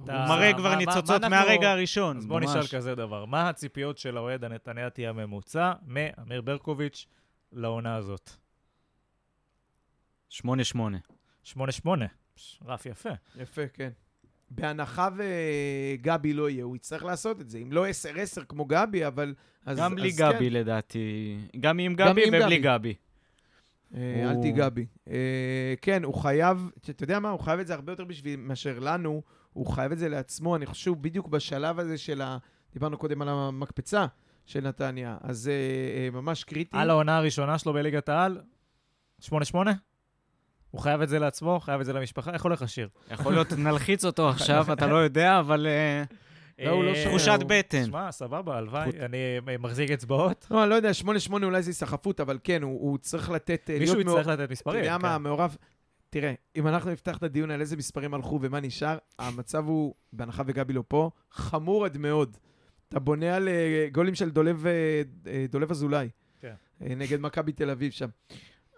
אתה- מראה כבר ניצוצות מהרגע הראשון, אז בוא. נשאל כזה דבר, מה הציפיות של האוהד הנתניהתי הממוצע מאמיר ברקוביץ' לעונה הזאת? 8-8. 8-8, רף יפה. יפה, כן. בהנחה וגבי לא יהיה, הוא יצטרך לעשות את זה. אם לא 10-10 כמו גבי, אבל... אז, גם בלי גבי, כן. לדעתי. גם עם גם גבי עם ובלי גבי. גבי. אה, אל תיגע בי. אה, כן, הוא חייב, אתה יודע מה, הוא חייב את זה הרבה יותר בשביל מאשר לנו, הוא חייב את זה לעצמו, אני חושב בדיוק בשלב הזה של ה... דיברנו קודם על המקפצה של נתניה, אז זה אה, ממש קריטי. על העונה הראשונה שלו בליגת העל, 8-8? הוא חייב את זה לעצמו, חייב את זה למשפחה, איך הולך השיר? יכול להיות, נלחיץ אותו עכשיו, אתה לא יודע, אבל אה, לא, הוא לא אה, שומע, תחושת בטן. שמע, סבבה, הלוואי, אני אה, מחזיק אצבעות. לא, אני לא יודע, 8-8 אולי זה היסחפות, אבל כן, הוא, צריך לתת... אה, מישהו יצטרך לתת אתה מספרים. יודע מה, כן. מעורב... תראה, אם אנחנו נפתח את הדיון על איזה מספרים הלכו ומה נשאר, המצב הוא, בהנחה וגבי לא פה, חמור עד מאוד. אתה בונה על אה, גולים של דולב, אה, אה, דולב אזולאי. כן. אה, נגד מכבי תל אביב שם.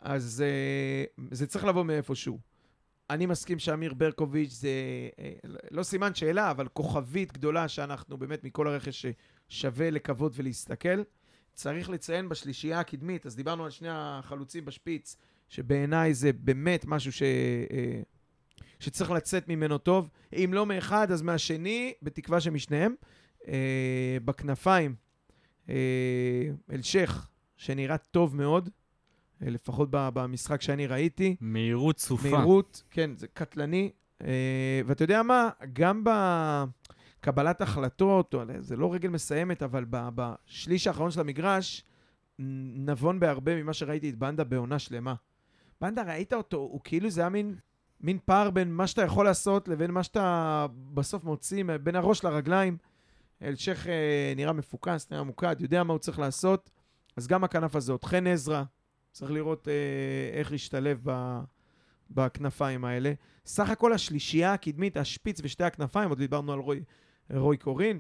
אז אה, זה צריך לבוא מאיפשהו. אני מסכים שאמיר ברקוביץ' זה אה, לא סימן שאלה, אבל כוכבית גדולה שאנחנו באמת מכל הרכש שווה לקוות ולהסתכל. צריך לציין בשלישייה הקדמית, אז דיברנו על שני החלוצים בשפיץ, שבעיניי זה באמת משהו ש... אה, שצריך לצאת ממנו טוב. אם לא מאחד, אז מהשני, בתקווה שמשניהם. בכנפיים, אלשיך, שנראה טוב מאוד, לפחות במשחק שאני ראיתי. מהירות צופה. מהירות, כן, זה קטלני. אה, ואתה יודע מה? גם בקבלת החלטות, זה לא רגל מסיימת, אבל בשליש האחרון של המגרש, נבון בהרבה ממה שראיתי את בנדה בעונה שלמה. בנדה, ראית אותו, הוא כאילו זה היה מין, מין פער בין מה שאתה יכול לעשות לבין מה שאתה בסוף מוציא, בין הראש לרגליים. אלשיך אה, נראה מפוקס, נראה ממוקד, יודע מה הוא צריך לעשות. אז גם הכנף הזאת. חן עזרא, צריך לראות אה, איך להשתלב ב, בכנפיים האלה. סך הכל השלישייה הקדמית, השפיץ ושתי הכנפיים, עוד דיברנו על רוי, רוי קורין.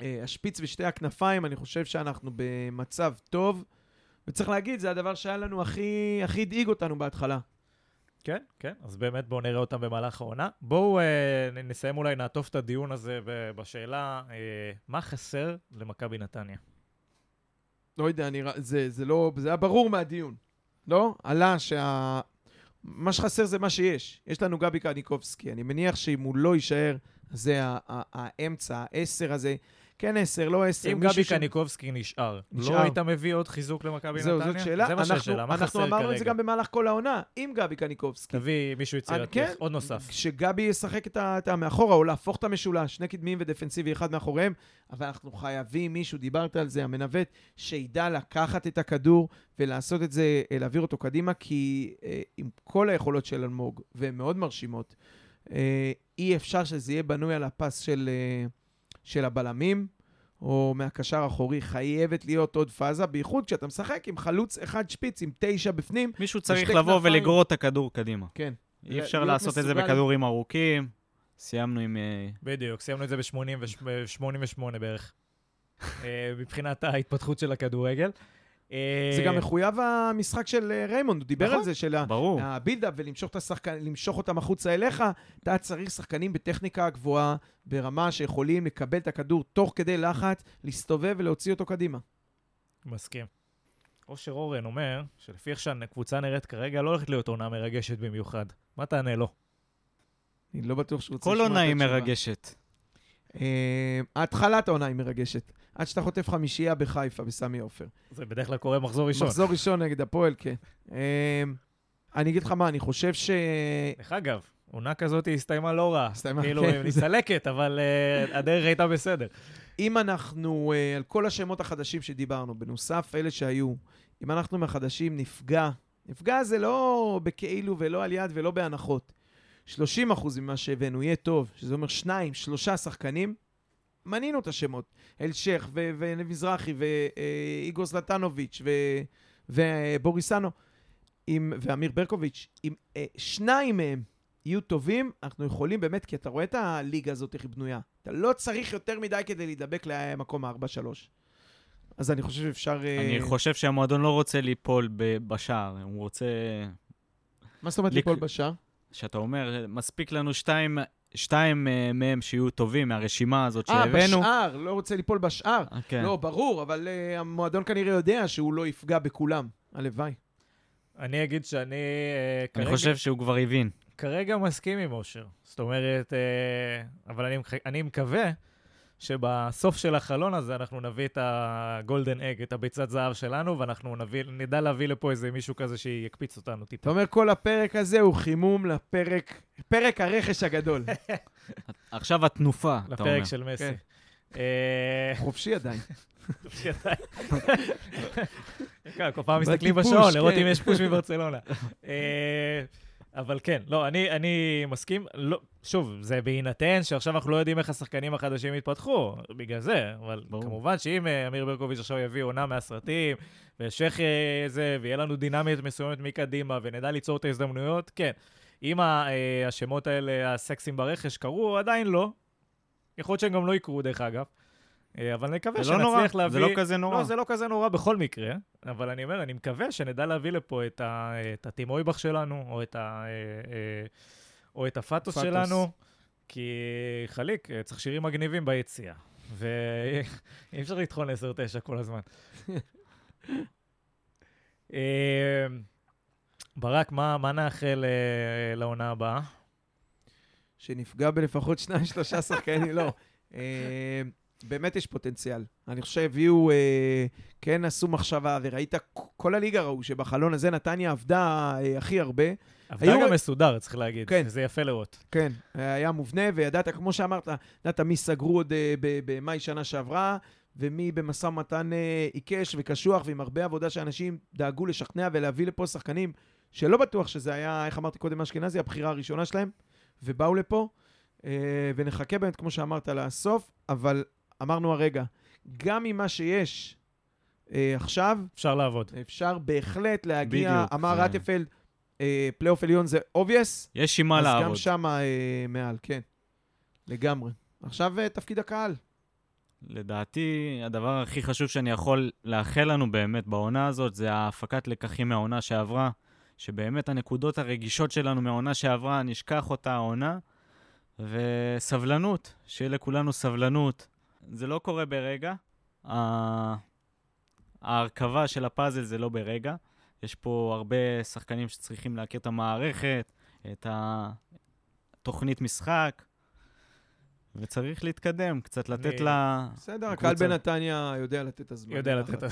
אה, השפיץ ושתי הכנפיים, אני חושב שאנחנו במצב טוב. וצריך להגיד, זה הדבר שהיה לנו הכי, הכי הדאיג אותנו בהתחלה. כן, כן, אז באמת בואו נראה אותם במהלך העונה. בואו אה, נסיים אולי, נעטוף את הדיון הזה בשאלה, אה, מה חסר למכבי נתניה? לא יודע, נראה, זה, זה לא, זה היה ברור מהדיון, לא? עלה שה... מה שחסר זה מה שיש. יש לנו גבי קניקובסקי, אני מניח שאם הוא לא יישאר, זה האמצע, העשר הזה. כן עשר, לא עשר. אם גבי ש- קניקובסקי נשאר, נשאר. לא היית מביא עוד חיזוק למכבי זהו, נתניה? זאת שאלה. זה מה אנחנו- שהשאלה, מה אנחנו חסר כרגע? אמרנו את זה גם במהלך כל העונה, עם גבי קניקובסקי. תביא מישהו יצירתי, כן, עוד נוסף. שגבי ישחק את ה- את המאחורה, או להפוך את המשולש, שני קדמיים ודפנסיבי אחד מאחוריהם, אבל אנחנו חייבים מישהו, דיברת על זה, המנווט, שידע לקחת את הכדור ולעשות את זה, אה, להעביר אותו קדימה, כי אה, עם כל היכולות של אלמוג, והן מאוד מרשימות, אה, אי אפשר שזה יהיה בנוי על הפס של, אה, של הבלמים. או מהקשר האחורי, חייבת להיות עוד פאזה, בייחוד כשאתה משחק עם חלוץ אחד שפיץ, עם תשע בפנים. מישהו צריך לבוא כנפיים. ולגרור את הכדור קדימה. כן. אי אפשר לעשות את זה מסוגל- בכדורים ארוכים. סיימנו עם... אה, בדיוק, סיימנו את זה ב-88 בערך. אה, מבחינת ההתפתחות של הכדורגל. אה, זה גם מחויב המשחק של אה, ריימונד, הוא דיבר נכון. על זה, של. ה build-up ולמשוך אותם החוצה אליך, אתה צריך שחקנים בטכניקה גבוהה, ברמה שיכולים לקבל את הכדור תוך כדי לחץ, להסתובב ולהוציא אותו קדימה. מסכים. אושר אורן אומר שלפי איך שהקבוצה נראית כרגע, לא הולכת להיות עונה מרגשת במיוחד. מה תענה לו? אני לא בטוח שהוא רוצה כל לשמוע עונה את היא התשובה. מרגשת. אה, התחלת העונה היא מרגשת. עד שאתה חוטף חמישייה בחיפה, בסמי עופר. זה בדרך כלל קורה מחזור ראשון. מחזור ראשון נגד הפועל, כן. אה, אני אגיד לך מה, אני חושב ש... דרך אגב, עונה כזאת הסתיימה לא רע. הסתיימה, כאילו, כן. היא נסתלקת, אבל אה, הדרך הייתה בסדר. אם אנחנו, אה, על כל השמות החדשים שדיברנו, בנוסף אלה שהיו, אם אנחנו מהחדשים נפגע, נפגע זה לא בכאילו ולא על יד ולא בהנחות. 30 אחוז ממה שהבאנו יהיה טוב, שזה אומר שניים, שלושה שחקנים, מנינו את השמות. אלשיך ומזרחי ואיגור זלטנוביץ' ו- ובוריסנו ואמיר ברקוביץ', אם אה, שניים מהם יהיו טובים, אנחנו יכולים באמת, כי אתה רואה את הליגה הזאת, איך היא בנויה. אתה לא צריך יותר מדי כדי להידבק למקום ה-4-3. אז אני חושב שאפשר... אה, אני חושב שהמועדון לא רוצה ליפול בשער, הוא רוצה... מה זאת אומרת ליפול בשער? שאתה אומר, מספיק לנו שתיים, שתיים אה, מהם שיהיו טובים מהרשימה הזאת אה, שהבאנו. בשער, לא רוצה ליפול בשער. אה, כן. לא, ברור, אבל uh, המועדון כנראה יודע שהוא לא יפגע בכולם. הלוואי. אני אגיד שאני אה, אני כרגע, חושב שהוא כבר הבין. כרגע מסכים עם אושר. זאת אומרת, אה, אבל אני, אני מקווה שבסוף של החלון הזה אנחנו נביא את הגולדן אג, את הביצת זהב שלנו, ואנחנו נביא, נדע להביא לפה איזה מישהו כזה שיקפיץ אותנו אתה טיפה. אומר, כל הפרק הזה הוא חימום לפרק, פרק הרכש הגדול. עכשיו התנופה, אתה אומר. לפרק של מסי. כן. אה, חופשי עדיין. כן, כל פעם מסתכלים בשעון, לראות כן. אם יש פוש מברצלונה. אבל כן, לא, אני, אני מסכים, לא, שוב, זה בהינתן שעכשיו אנחנו לא יודעים איך השחקנים החדשים יתפתחו, בגלל זה, אבל ברור. כמובן שאם אה, אמיר ברקוביץ' עכשיו יביא עונה מהסרטים, וישך אה, זה, ויהיה לנו דינמיות מסוימת מקדימה, ונדע ליצור את ההזדמנויות, כן. אם אה, השמות האלה, הסקסים ברכש, קרו, עדיין לא. יכול להיות שהם גם לא יקרו, דרך אגב. אה, אבל נקווה זה לא נורא, שנצליח להביא... זה לא כזה נורא. לא, זה לא כזה נורא בכל מקרה, אבל אני אומר, אני מקווה שנדע להביא לפה את, ה, את הטים אויבך שלנו, או את, ה, אה, אה, או את הפטוס פטוס. שלנו, כי חליק, צריך שירים מגניבים ביציאה, ואי אפשר לטחון 10-9 כל הזמן. ברק, מה, מה נאחל לעונה הבאה? שנפגע בלפחות שניים, שלושה שחקנים, לא. אה, באמת יש פוטנציאל. אני חושב שהביאו, אה, כן עשו מחשבה, וראית, כל הליגה ראו שבחלון הזה נתניה עבדה אה, הכי הרבה. עבדה היו- גם מסודר, צריך להגיד, כן. שזה יפה לראות. כן, היה מובנה, וידעת, כמו שאמרת, ידעת מי סגרו עוד אה, במאי שנה שעברה, ומי במשא ומתן אה, עיקש וקשוח, ועם הרבה עבודה שאנשים דאגו לשכנע ולהביא לפה שחקנים שלא בטוח שזה היה, איך אמרתי קודם, אשכנזי, הבחירה הראשונה שלהם, ובאו לפה, אה, ונחכה באמת, כמו שאמרת, לסוף, אבל אמרנו הרגע, גם עם מה שיש אה, עכשיו, אפשר לעבוד. אפשר בהחלט להגיע, בדיוק, אמר זה- רטפלד, אה, פלייאוף עליון זה obvious, יש עם מה אז לעבוד. גם שם אה, מעל, כן. לגמרי. עכשיו אה, תפקיד הקהל. לדעתי, הדבר הכי חשוב שאני יכול לאחל לנו באמת בעונה הזאת, זה ההפקת לקחים מהעונה שעברה, שבאמת הנקודות הרגישות שלנו מהעונה שעברה, נשכח אותה העונה, וסבלנות, שיהיה לכולנו סבלנות. זה לא קורה ברגע. ה- ההרכבה של הפאזל זה לא ברגע. יש פה הרבה שחקנים שצריכים להכיר את המערכת, את התוכנית משחק, וצריך להתקדם, קצת לתת לה... בסדר. הקהל בנתניה יודע לתת את הזמן. יודע. לתת את זה.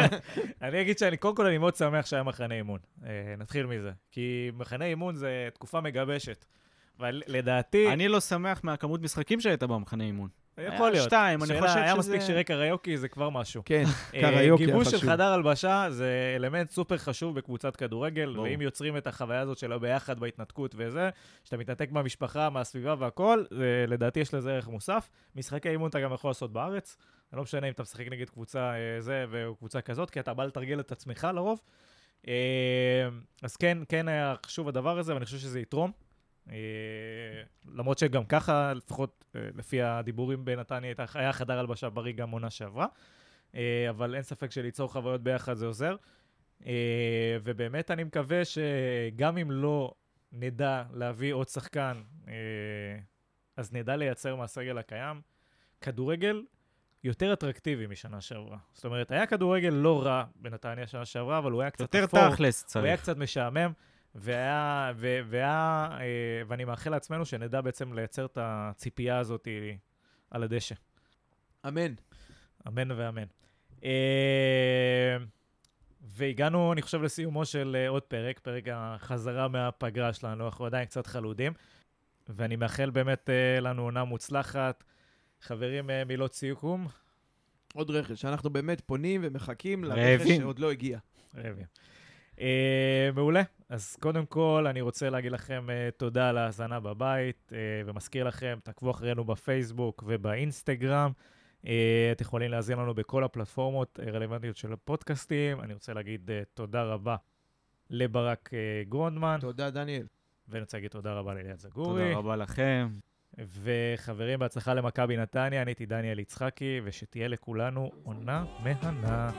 אני אגיד שאני, קודם כל אני מאוד שמח שהיה מחנה אימון. אה, נתחיל מזה. כי מחנה אימון זה תקופה מגבשת. אבל לדעתי, אני לא שמח מהכמות משחקים שהייתה במחנה אימון. יכול להיות. שתיים, אני חושב היה שזה... מספיק שירי קריוקי, זה כבר משהו. כן, אה, קריוקי גיבוש של. חדר הלבשה זה אלמנט סופר חשוב בקבוצת כדורגל. ואם יוצרים את החוויה הזאת של הביחד בהתנתקות וזה, שאתה מתנתק מהמשפחה, מהסביבה והכל, זה, לדעתי יש לזה ערך מוסף. משחקי אימון אתה גם יכול לעשות בארץ, זה לא משנה אם אתה משחק נגד קבוצה אה, זה וקבוצה כזאת, כי אתה בא לתרגל את עצמך לרוב. אה, אז כן, כן היה חשוב הדבר הזה, ואני חושב שזה יתרום. אה, למרות שגם ככה, לפחות אה, לפי הדיבורים בנתניה, היה חדר הלבשה בריא גם עונה שעברה. אה, אבל אין ספק שליצור חוויות ביחד זה עוזר. ובאמת אני מקווה שגם אם לא נדע להביא עוד שחקן, אז נדע לייצר מהסגל הקיים כדורגל יותר אטרקטיבי משנה שעברה. זאת אומרת, היה כדורגל לא רע בנתניה שנה שעברה, אבל הוא היה קצת יותר אפור. תכלס הוא היה צריך. קצת משעמם, והיה, ו, והיה, אה, ואני מאחל לעצמנו שנדע בעצם לייצר את הציפייה הזאת על הדשא. אמן. אמן ואמן. אה, והגענו, אני חושב, לסיומו של אה, עוד פרק, פרק החזרה מהפגרה שלנו, אנחנו עדיין קצת חלודים, ואני מאחל באמת לנו עונה מוצלחת. חברים, מילות סיכום. עוד רכש. אנחנו באמת פונים ומחכים לרכש. שעוד לא הגיע. רעבים. מעולה. אז קודם כל, אני רוצה להגיד לכם אה, תודה על ההאזנה בבית, אה, ומזכיר לכם, תעקבו אחרינו בפייסבוק ובאינסטגרם. אה, אתם יכולים להאזין לנו בכל הפלטפורמות הרלוונטיות של הפודקאסטים. אני רוצה להגיד אה, תודה רבה לברק אה, גרונדמן. תודה, דניאל. ואני רוצה להגיד תודה רבה לאליעד זגורי. תודה רבה לכם. וחברים, בהצלחה למכבי נתניה, אני הייתי דניאל יצחקי, ושתהיה לכולנו עונה מהנה.